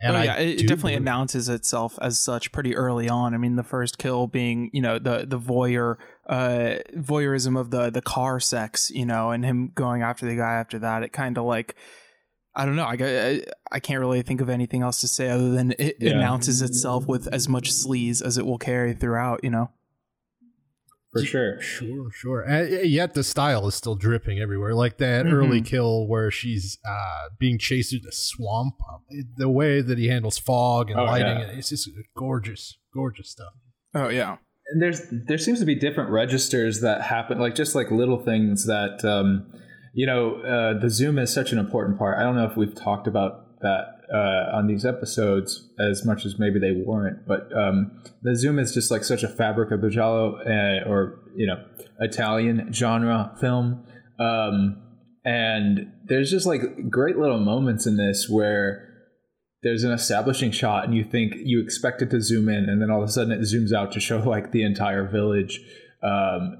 and oh I yeah, it definitely believe- announces itself as such pretty early on. I mean, the first kill being you know the the voyeur uh, voyeurism of the the car sex, you know, and him going after the guy after that. It kind of like I don't know. I, I I can't really think of anything else to say other than it Yeah. announces itself with as much sleaze as it will carry throughout. You know. For sure. Sure, sure. And yet the style is still dripping everywhere. Like that Mm-hmm. early kill where she's uh, being chased through the swamp. The way that he handles fog and Oh, lighting, yeah. it's just gorgeous, gorgeous stuff. Oh yeah. And there's there seems to be different registers that happen, like just like little things that um, you know. Uh, the zoom is such an important part. I don't know if we've talked about that uh, on these episodes as much as maybe they warrant, but um, the zoom is just like such a fabric of the giallo uh, or you know Italian genre film. Um, and there's just like great little moments in this where there's an establishing shot and you think you expect it to zoom in and then all of a sudden it zooms out to show like the entire village um,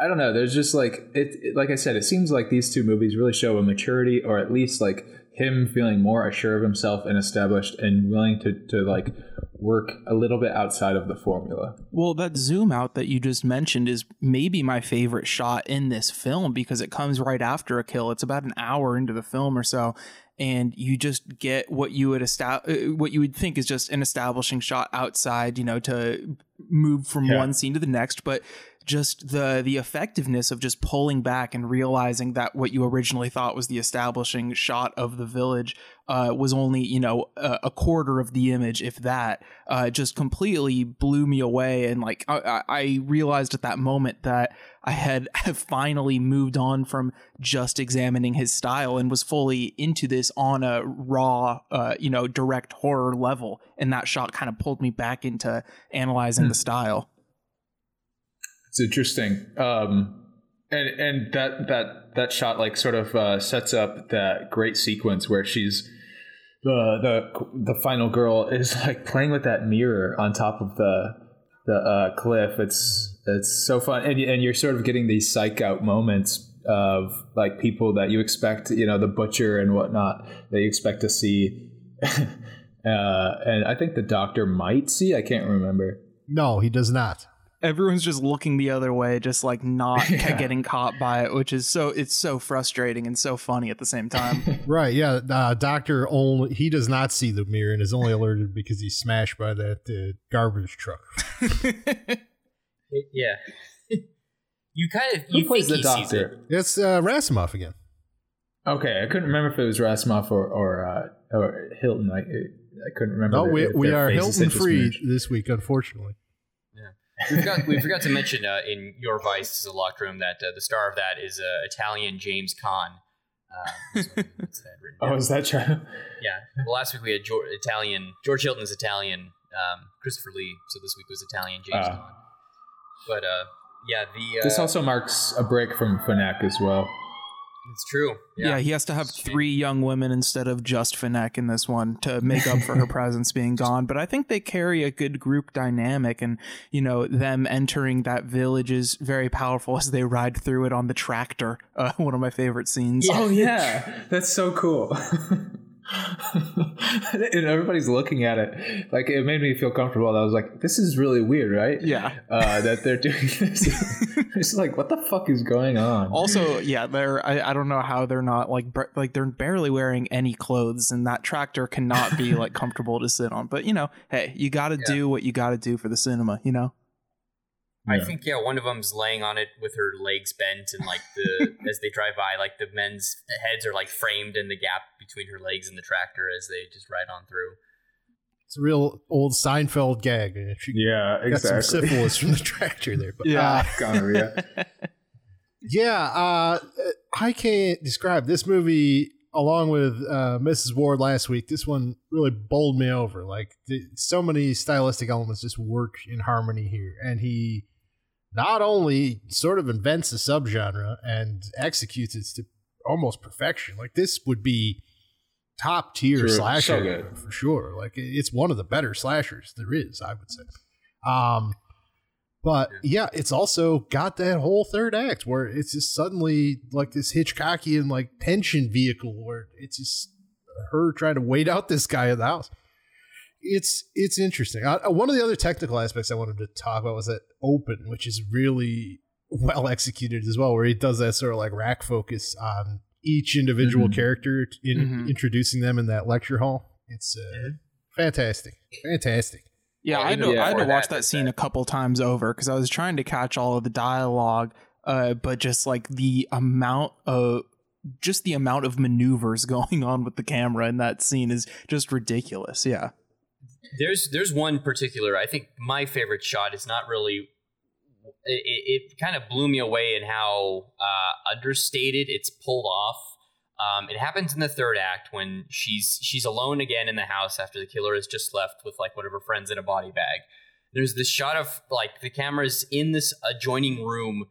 i don't know there's just like it, it- like i said it seems like these two movies really show a maturity or at least like him feeling more assured of himself and established and willing to, to like work a little bit outside of the formula Well, that zoom out that you just mentioned is maybe my favorite shot in this film because it comes right after a kill. It's about an hour into the film or so, and you just get what you would esta- uh, what you would think is just an establishing shot outside, you know, to move from Yeah. one scene to the next, but just the the effectiveness of just pulling back and realizing that what you originally thought was the establishing shot of the village uh, was only you know a, a quarter of the image, if that, uh, just completely blew me away. And like I, I I realized at that moment that I had finally moved on from just examining his style and was fully into this on a raw, uh, you know, direct horror level. And that shot kind of pulled me back into analyzing the style. It's interesting. Um, and and that that that shot like sort of uh, sets up that great sequence where she's the the the final girl is like playing with that mirror on top of the the uh, cliff. It's it's so fun, and and you're sort of getting these psych out moments of like people that you expect, you know, the butcher and whatnot that you expect to see. uh, and I think the doctor might see. I can't remember. No, he does not. Everyone's just looking the other way, just like not Yeah. getting caught by it, which is so it's so frustrating and so funny at the same time. Right? Yeah. Uh, Doctor only he does not see the mirror and is only alerted because he's smashed by that uh, garbage truck. It- yeah. you kind of Who you plays think the he sees it. doctor? It's uh, Rassimov again. Okay, I couldn't remember if it was Rassimov or or, uh, or Hilton. I I couldn't remember. No, we, we are. Hilton free this week, unfortunately. We forgot, we forgot to mention uh, in your Vice is a locked room that uh, the star of that is uh, Italian James Caan. Uh, that's what- that's that written Oh, is that true? yeah. Well, last week we had George, Italian George Hilton's Italian, um, Christopher Lee. So this week was Italian James Ah. Caan. But uh, yeah, the uh, This also marks a break from Fenech as well. It's true. Yeah. Yeah. he has to have three young women instead of just Fenech in this one to make up for her presence being gone. But I think they carry a good group dynamic, and you know them entering that village is very powerful as they ride through it on the tractor. Uh, one of my favorite scenes. Oh yeah, that's so cool. and everybody's looking at it like it made me feel comfortable. I was like, "This is really weird, right?" Yeah. uh, that they're doing this. it's like, what the fuck is going on? Also, yeah, they're I, I don't know how they're not like bar- like they're barely wearing any clothes, and that tractor cannot be like comfortable to sit on. But you know, hey, you got to do what you got to do for the cinema. You know. I think yeah, one of them's laying on it with her legs bent, and like the as they drive by, like the men's heads are like framed in the gap between her legs and the tractor as they just ride on through. It's a real old Seinfeld gag. She yeah, got some syphilis from the tractor there. But, Yeah. uh, Gonorrhea. yeah, uh, I can't describe this movie along with uh, Mrs. Ward last week. This one really bowled me over. Like the, so many stylistic elements just work in harmony here, and he not only sort of invents a subgenre and executes it to almost perfection. Like this would be top tier True. So slasher good. for sure. Like it's one of the better slashers there is, I would say. Um, but yeah, it's also got that whole third act where it's just suddenly like this Hitchcockian like tension vehicle where it's just her trying to wait out this guy in the house. It's it's interesting. Uh, one of the other technical aspects I wanted to talk about was that open, which is really well executed as well, where he does that sort of like rack focus on each individual Mhm. character in Mhm. introducing them in that lecture hall. It's uh, fantastic, fantastic. Yeah, Yeah, I had to, even I had to watch that, that scene that- a couple times over because I was trying to catch all of the dialogue, uh, but just like the amount of just the amount of maneuvers going on with the camera in that scene is just ridiculous. Yeah. There's there's one particular. I think my favorite shot is not really. It, it, kind of blew me away in how uh, understated it's pulled off. Um, it happens in the third act when she's she's alone again in the house after the killer has just left with like one of her friends in a body bag. There's this shot of like the camera's in this adjoining room,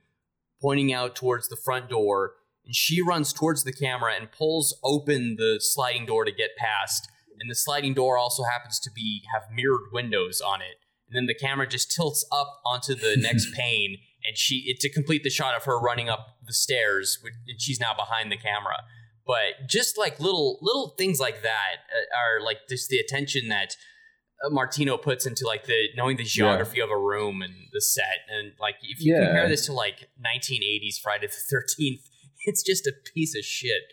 pointing out towards the front door, and she runs towards the camera and pulls open the sliding door to get past. And the sliding door also happens to be have mirrored windows on it. And then the camera just tilts up onto the next pane, and she it, to complete the shot of her running up the stairs, which, and she's now behind the camera. But just like little little things like that uh, are like just the attention that uh, Martino puts into like the knowing the geography of a room and the set, and like if you Yeah. compare this to like 1980s Friday the 13th, it's just a piece of shit.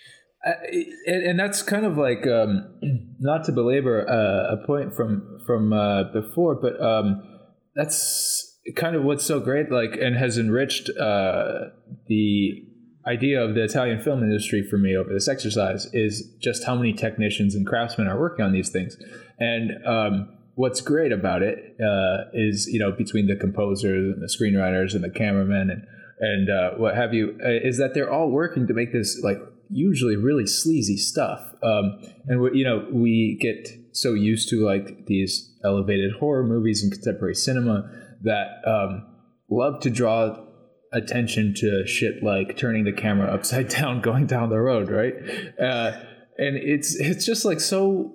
And, and that's kind of like um, not to belabor uh, a point from from uh, before, but um, that's kind of what's so great, like, and has enriched uh, the idea of the Italian film industry for me over this exercise is just how many technicians and craftsmen are working on these things, and um, what's great about it uh, is you know between the composers and the screenwriters and the cameramen and and uh, what have you uh, is that they're all working to make this like usually really sleazy stuff. Um, and we, you know we get so used to like these elevated horror movies and contemporary cinema that um, love to draw attention to shit like turning the camera upside down going down the road right? Uh, and it's it's just like so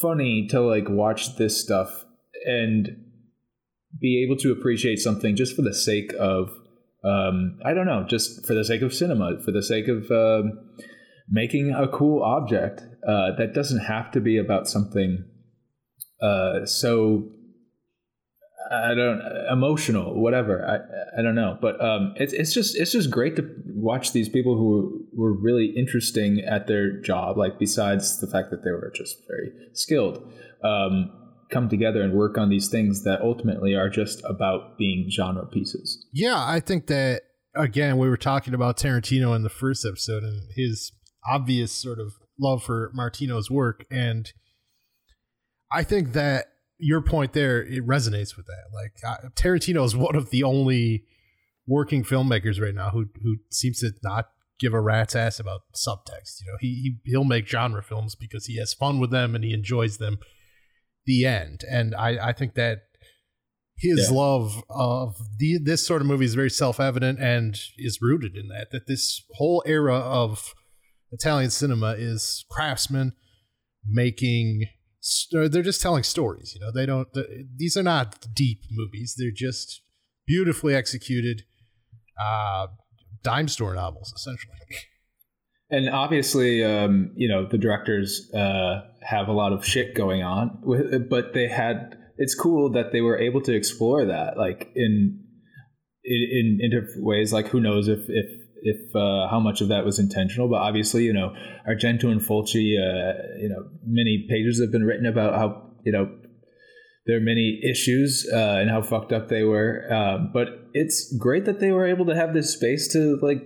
funny to like watch this stuff and be able to appreciate something just for the sake of um, I don't know, just for the sake of cinema, for the sake of um, making a cool object uh, that doesn't have to be about something uh, so I don't emotional, whatever. I I don't know, but um, it's it's just it's just great to watch these people who were really interesting at their job. Like besides the fact that they were just very skilled, um, come together and work on these things that ultimately are just about being genre pieces. Yeah, I think that again we were talking about Tarantino in the first episode and his obvious sort of love for Martino's work and I think that your point there it resonates with that. Like uh, Tarantino is one of the only working filmmakers right now who who seems to not give a rat's ass about subtext. You know, he, he he'll make genre films because he has fun with them and he enjoys them. The end, and I I think that his Yeah. love of the this sort of movie is very self-evident and is rooted in that that this whole era of Italian cinema is craftsmen making they're just telling stories you know? They don't these are not deep movies. They're just beautifully executed uh dime store novels essentially And obviously, um, you know, the directors uh, have a lot of shit going on, but they had. It's cool that they were able to explore that, like in in, in different ways. Like, who knows if if if uh, how much of that was intentional? But obviously, you know, Argento and Fulci, uh, you know, many pages have been written about how you know there are many issues uh, and how fucked up they were. Um, but it's great that they were able to have this space to like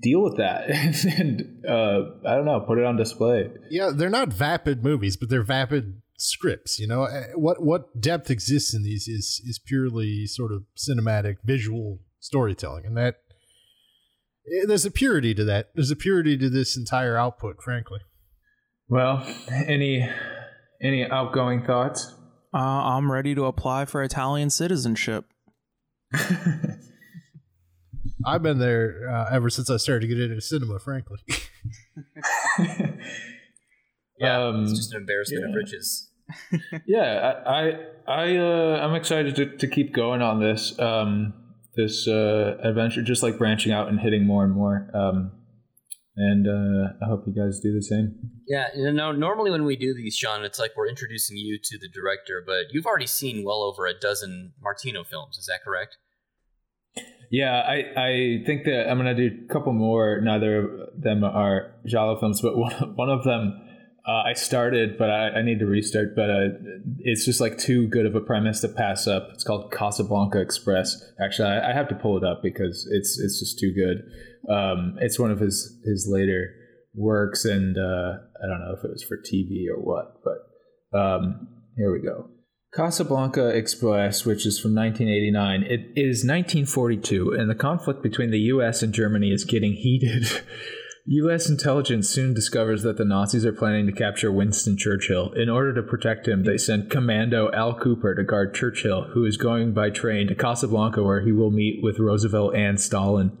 deal with that and uh, I don't know, put it on display. yeah they're not vapid movies but they're vapid scripts you know Uh, what what depth exists in these is is purely sort of cinematic visual storytelling and that eh, there's a purity to that there's a purity to this entire output frankly Well, any any outgoing thoughts? Uh, I'm ready to apply for Italian citizenship. i've been there uh, ever since i started to get into cinema frankly Yeah, Um, it's just an embarrassment of riches. yeah, I I, I uh, I'm excited to, to keep going on this um, this uh, adventure, just like branching out and hitting more and more. Um, and uh, I hope you guys do the same. Yeah, you know, normally when we do these, Sean, it's like we're introducing you to the director, but you've already seen well over a dozen Martino films. Is that correct? Yeah, I, I think that I'm gonna do a couple more. Neither of them are Giallo films, but one one of them uh, I started, but I, I need to restart. But uh, it's just like too good of a premise to pass up. It's called Casablanca Express. Actually, I, I have to pull it up because it's it's just too good. Um, it's one of his his later works, and uh, I don't know if it was for TV or what, but um, here we go. Casablanca Express, which is from 1989, it is 1942, and the conflict between the U.S. and Germany is getting heated. U.S. intelligence soon discovers that the Nazis are planning to capture Winston Churchill. In order to protect him, they send Commando Al Cooper to guard Churchill, who is going by train to Casablanca, where he will meet with Roosevelt and Stalin.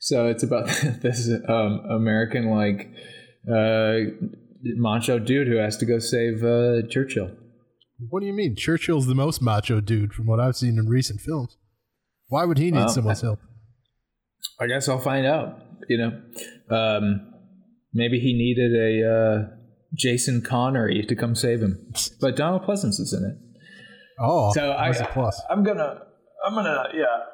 So it's about this um, American like uh, macho dude who has to go save uh, Churchill. What do you mean churchill's the most macho dude from what i've seen in recent films why would he need Well, someone's help I guess I'll find out. You know, um, maybe he needed a uh, Jason Connery to come save him, but Donald Pleasence is in it. oh So I, that's a plus I'm gonna, I'm gonna, yeah,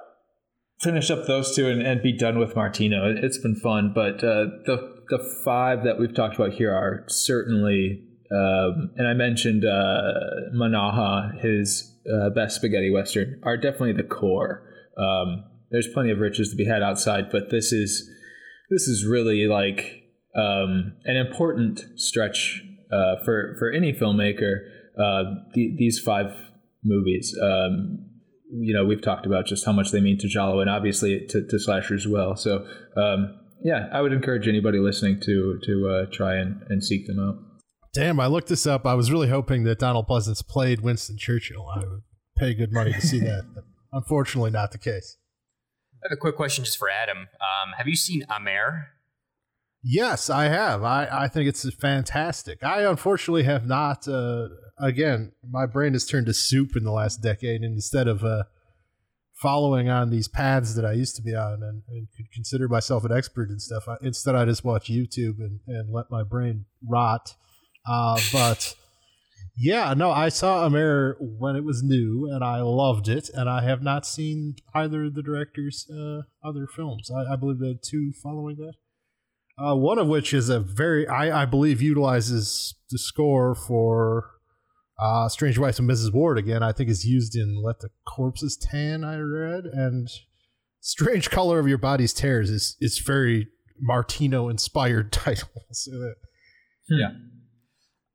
finish up those two and, and be done with Martino. It- It's been fun, but uh, the the five that we've talked about here are certainly, um, and I mentioned uh, Mannaja, his uh, best spaghetti western, are definitely the core. Um, there's plenty of riches to be had outside, but this is this is really like um, an important stretch uh, for for any filmmaker. Uh, the, these five movies, um, you know, we've talked about just how much they mean to Giallo and obviously to, to Slasher as well. So, um, yeah, I would encourage anybody listening to to uh, try and, and seek them out. Damn, I looked this up. I was really hoping that Donald Pleasence played Winston Churchill. I would pay good money to see that. Unfortunately, not the case. I have a quick question just for Adam. Um, have you seen Amer? Yes, I have. I, I think it's fantastic. I unfortunately have not. Uh, again, my brain has turned to soup in the last decade, and instead of uh, following on these paths that I used to be on and, and could consider myself an expert in stuff, I, instead I just watch YouTube and, and let my brain rot. Uh, but yeah, no, I saw Amer when it was new, and I loved it. And I have not seen either of the director's uh, other films. I, I believe are two following that. Uh, one of which is a very, I, I believe, utilizes the score for uh, Strange Wife of Mrs. Ward again. I think is used in Let the Corpses Tan. I read and Strange Color of Your Body's Tears is is very Martino inspired titles. Yeah.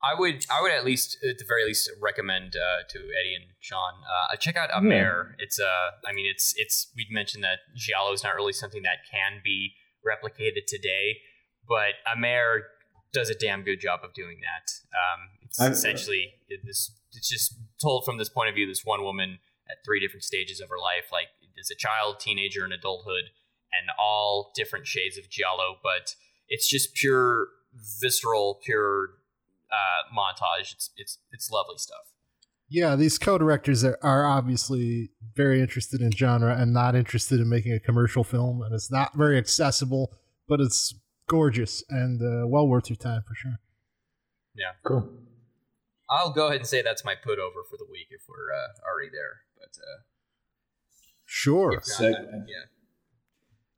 I would, I would at least, at the very least, recommend uh, to Eddie and Sean uh, check out Amer. It's, uh, I mean, it's, it's. We'd mentioned that giallo is not really something that can be replicated today, but Amer does a damn good job of doing that. Um, it's I've- essentially it- this. It's just told from this point of view. This one woman at three different stages of her life, like as a child, teenager, and adulthood, and all different shades of giallo. But it's just pure visceral, pure uh, montage. It's it's it's lovely stuff. Yeah, these co-directors are, are obviously very interested in genre and not interested in making a commercial film, and it's not very accessible, but it's gorgeous and uh, well worth your time for sure. Yeah, Cool. I'll go ahead and say that's my put over for the week if we're uh, already there. But uh, Sure. if not, Segment. yeah,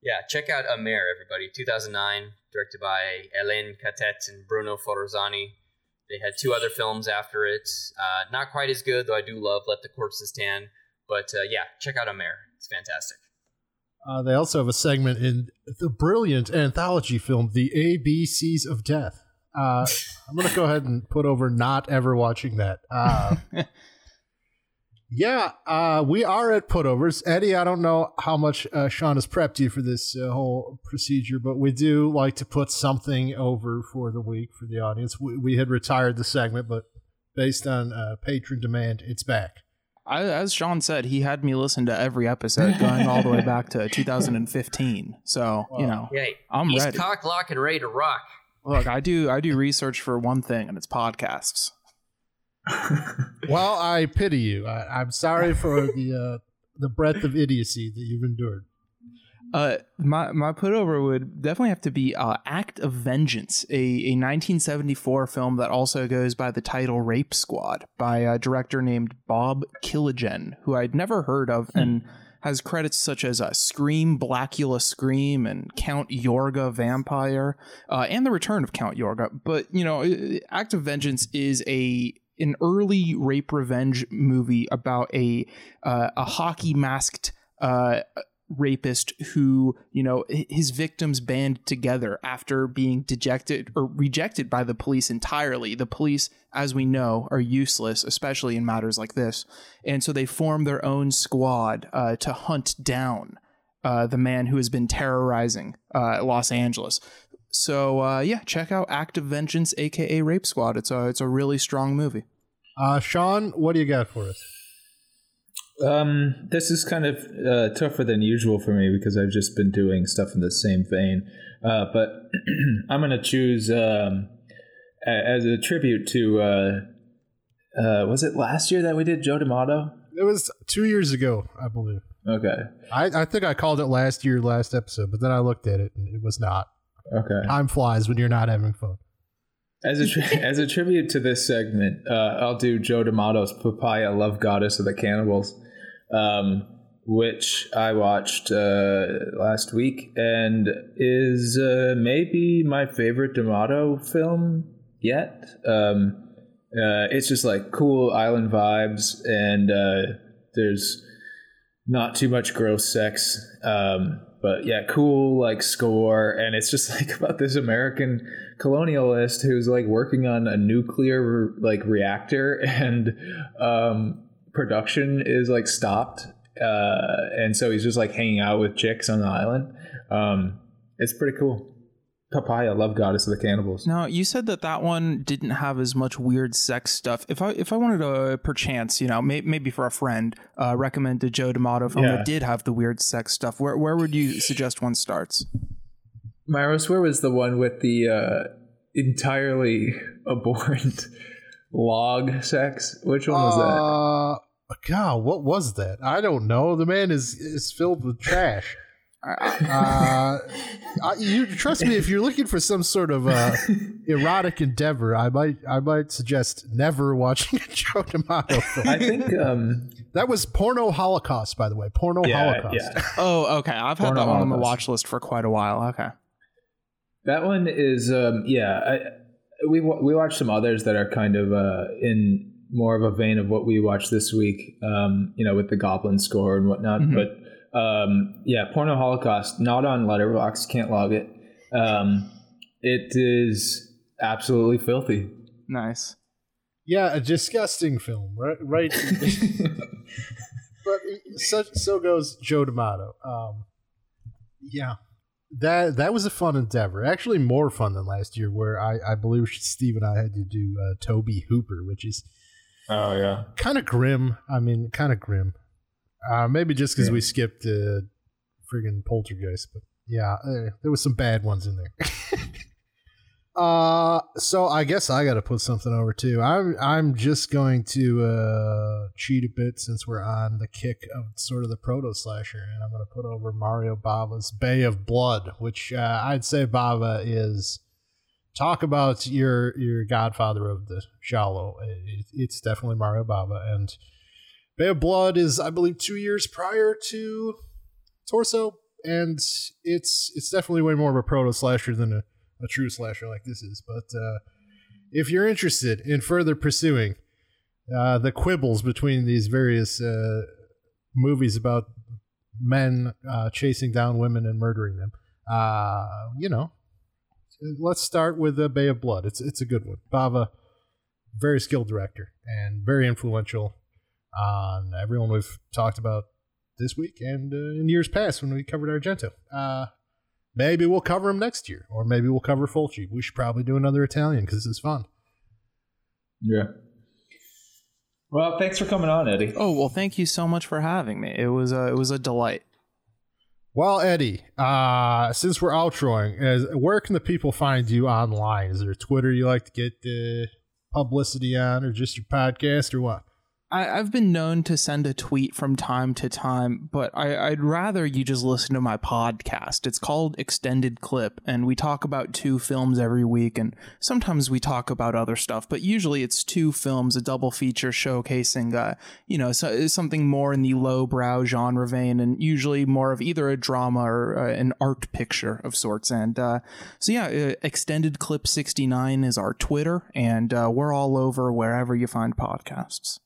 yeah. Check out Amer, everybody. 2009, directed by Hélène Cattet and Bruno Forzani. They had two other films after it. Uh, not quite as good, though. I do love Let the Corpses Tan. But uh, yeah, check out Amer. It's fantastic. Uh, they also have a segment in the brilliant anthology film, The ABCs of Death. Uh, I'm going to go ahead and put over not ever watching that. Yeah, uh, we are at putovers. Eddie, I don't know how much uh, Sean has prepped you for this uh, whole procedure, but we do like to put something over for the week for the audience. We, we had retired the segment, but based on uh, patron demand, it's back. I, as Sean said, he had me listen to every episode going all the way back to 2015. So you know, Yay. I'm He's ready. cock, lock, and ready to rock. Look, I do I do research for one thing, and it's podcasts. Well, I pity you. I, I'm sorry for the uh, the breadth of idiocy that you've endured. Uh, my my put over would definitely have to be uh, Act of Vengeance, a, a 1974 film that also goes by the title Rape Squad by a director named Bob Kelljan, who I'd never heard of, and has credits such as uh, Scream, Blackula Scream, and Count Yorga Vampire, uh, and the Return of Count Yorga. But you know, uh, Act of Vengeance is a an early rape revenge movie about a uh, a hockey masked uh, rapist who you know his victims band together after being dejected or rejected by the police entirely. The police as we know are useless especially in matters like this. And so they form their own squad uh, to hunt down uh, the man who has been terrorizing uh, los angeles so uh, yeah check out act of vengeance aka rape squad it's a it's a really strong movie Uh, Sean, what do you got for us? Um, this is kind of uh, tougher than usual for me because I've just been doing stuff in the same vein. Uh, but I'm going to choose um, a- as a tribute to. Uh, uh, was it last year that we did Joe D'Amato? It was two years ago, I believe. Okay. I, I think I called it last year, last episode, but then I looked at it and it was not. Okay. Time flies when you're not having fun. As a tri- as a tribute to this segment, uh, I'll do Joe D'Amato's Papaya Love Goddess of the Cannibals, um, which I watched uh, last week and is uh, maybe my favorite D'Amato film yet. Um, uh, it's just like cool island vibes, and uh, there's not too much gross sex. Um, but yeah, cool like score, and it's just like about this American colonialist who's like working on a nuclear like reactor, and um, production is like stopped, uh, and so he's just like hanging out with chicks on the island. Um, it's pretty cool. Papaya, love goddess of the cannibals. Now you said that that one didn't have as much weird sex stuff. If I if I wanted to perchance, you know, may, maybe for a friend, uh, recommend a Joe D'Amato film Yeah. that did have the weird sex stuff, where where would you suggest one starts? Myros, where was the one with the uh, entirely abhorrent log sex? Which one was that? Uh, God, what was that? I don't know. The man is is filled with trash. Uh, you trust me. If you're looking for some sort of uh, erotic endeavor, I might I might suggest never watching a Joe D'Amato film. I think um, That was Porno Holocaust, by the way. Porno yeah, Holocaust. yeah. Oh, okay. I've had Porno that one on the watch list for quite a while. Okay. That one is um, yeah. I, we we watched some others that are kind of uh, in more of a vein of what we watched this week. Um, you know, with the Goblin score and whatnot. Mhm. But um, yeah, Porno Holocaust not on Letterboxd. Can't log it. Um, it is absolutely filthy. Nice. Yeah, a disgusting film, right? Right. but such so goes Joe D'Amato. Um, yeah, that that was a fun endeavor. Actually, more fun than last year, where I, I believe Steve and I had to do uh, Tobe Hooper, which is Oh yeah. kind of grim. I mean, kind of grim. Uh, maybe just because we skipped uh, friggin' Poltergeist, but yeah, uh, there was some bad ones in there. uh, so I guess I got to put something over too. I'm I'm just going to uh, cheat a bit since we're on the kick of sort of the proto slasher, and I'm going to put over Mario Bava's Bay of Blood, which uh, I'd say Bava is. Talk about your your godfather of the Giallo. It, it's definitely Mario Bava, and Bay of Blood is, I believe, two years prior to Torso, and it's it's definitely way more of a proto slasher than a, a true slasher like this is. But uh, if you're interested in further pursuing uh, the quibbles between these various uh, movies about men uh, chasing down women and murdering them, uh, you know, let's start with the Bay of Blood. It's it's a good one. Bava, very skilled director and very influential on everyone we've talked about this week and uh, in years past when we covered Argento. Uh, maybe we'll cover him next year, or maybe we'll cover Fulci. We should probably do another Italian because this is fun. Yeah. Well, thanks for coming on, Eddie. Oh well, thank you so much for having me. It was a it was a delight. Well, Eddie, uh, since we're outroing, is, where can the people find you online? Is there a Twitter you like to get the publicity on, or just your podcast, or what? I, I've been known to send a tweet from time to time, but I, I'd rather you just listen to my podcast. It's called Extended Clip, and we talk about two films every week, and sometimes we talk about other stuff, but usually it's two films, a double feature showcasing, uh, you know, so, something more in the lowbrow genre vein, and usually more of either a drama or uh, an art picture of sorts. And uh, so, yeah, uh, Extended Clip 69 is our Twitter, and uh, we're all over wherever you find podcasts.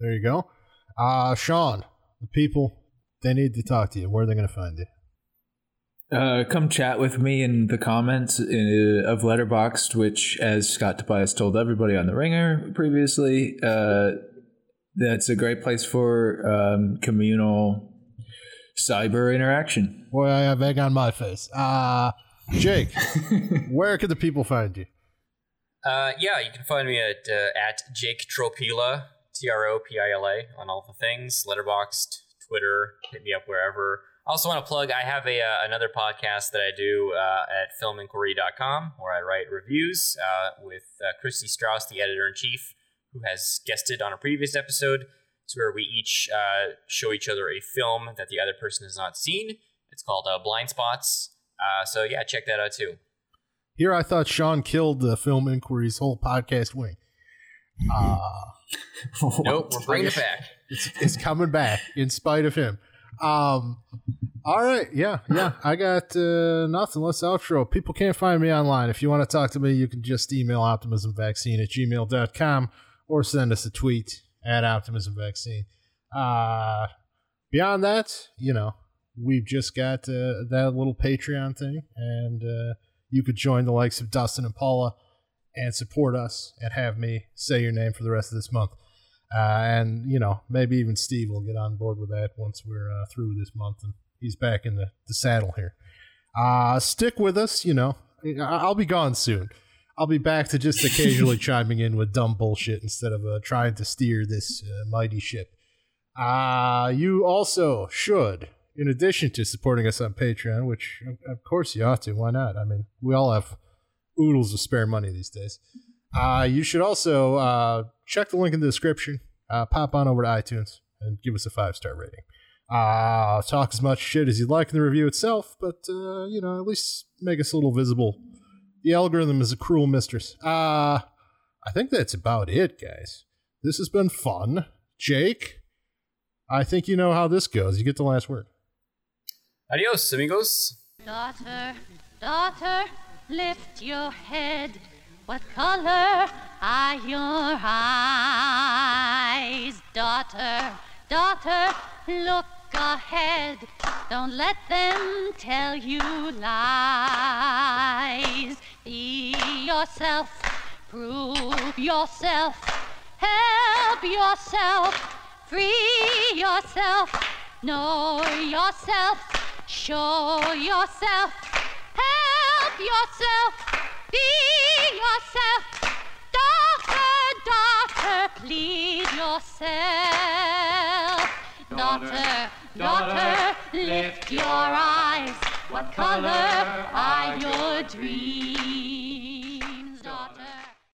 There you go. Uh, Sean, the people, they need to talk to you. Where are they going to find you? Uh, come chat with me in the comments in, of Letterboxd, which, as Scott Tobias told everybody on the Ringer previously, uh, that's a great place for um, communal cyber interaction. Boy, I have egg on my face. Uh, Jake, where can the people find you? Uh, yeah, you can find me at uh, at Jake Tropila T R O P I L A on all the things, Letterboxd, Twitter, hit me up wherever. I also want to plug I have a uh, another podcast that I do uh, at filminquiry.com where I write reviews uh, with uh, Kristy Strouse, the editor in chief, who has guested on a previous episode. It's where we each uh, show each other a film that the other person has not seen. It's called uh, Blind Spots. so yeah, check that out too. Here, I thought Sean killed the Film Inquiry's whole podcast wing. Uh, nope, we're bringing it back. It's, it's coming back in spite of him. Um, all right, yeah, yeah. I got uh, nothing. Let's outro. People can't find me online. If you want to talk to me, you can just email optimismvaccine at gmail.com or send us a tweet at optimismvaccine. Uh, beyond that, you know, we've just got uh, that little Patreon thing, and uh, you could join the likes of Dustin and Paula and support us and have me say your name for the rest of this month. Uh, and, you know, maybe even Steve will get on board with that once we're uh, through this month and he's back in the, the saddle here. Uh, stick with us, you know. I'll be gone soon. I'll be back to just occasionally chiming in with dumb bullshit instead of uh, trying to steer this uh, mighty ship. Uh, you also should, in addition to supporting us on Patreon, which of course you ought to. Why not? I mean, we all have oodles of spare money these days. Uh, you should also uh, check the link in the description. Uh, pop on over to iTunes and give us a five star rating. Uh, talk as much shit as you'd like in the review itself, but uh, you know, at least make us a little visible. The algorithm is a cruel mistress. Uh, I think that's about it, guys. This has been fun. Jake, I think you know how this goes. You get the last word. Adios, amigos. Daughter, daughter, lift your head. What color are your eyes? Daughter, daughter, look ahead. Don't let them tell you lies. Be yourself, prove yourself, help yourself, free yourself, know yourself, show yourself, help yourself, be yourself. Daughter, daughter, please yourself. Daughter, daughter, lift your eyes. What color are your dreams?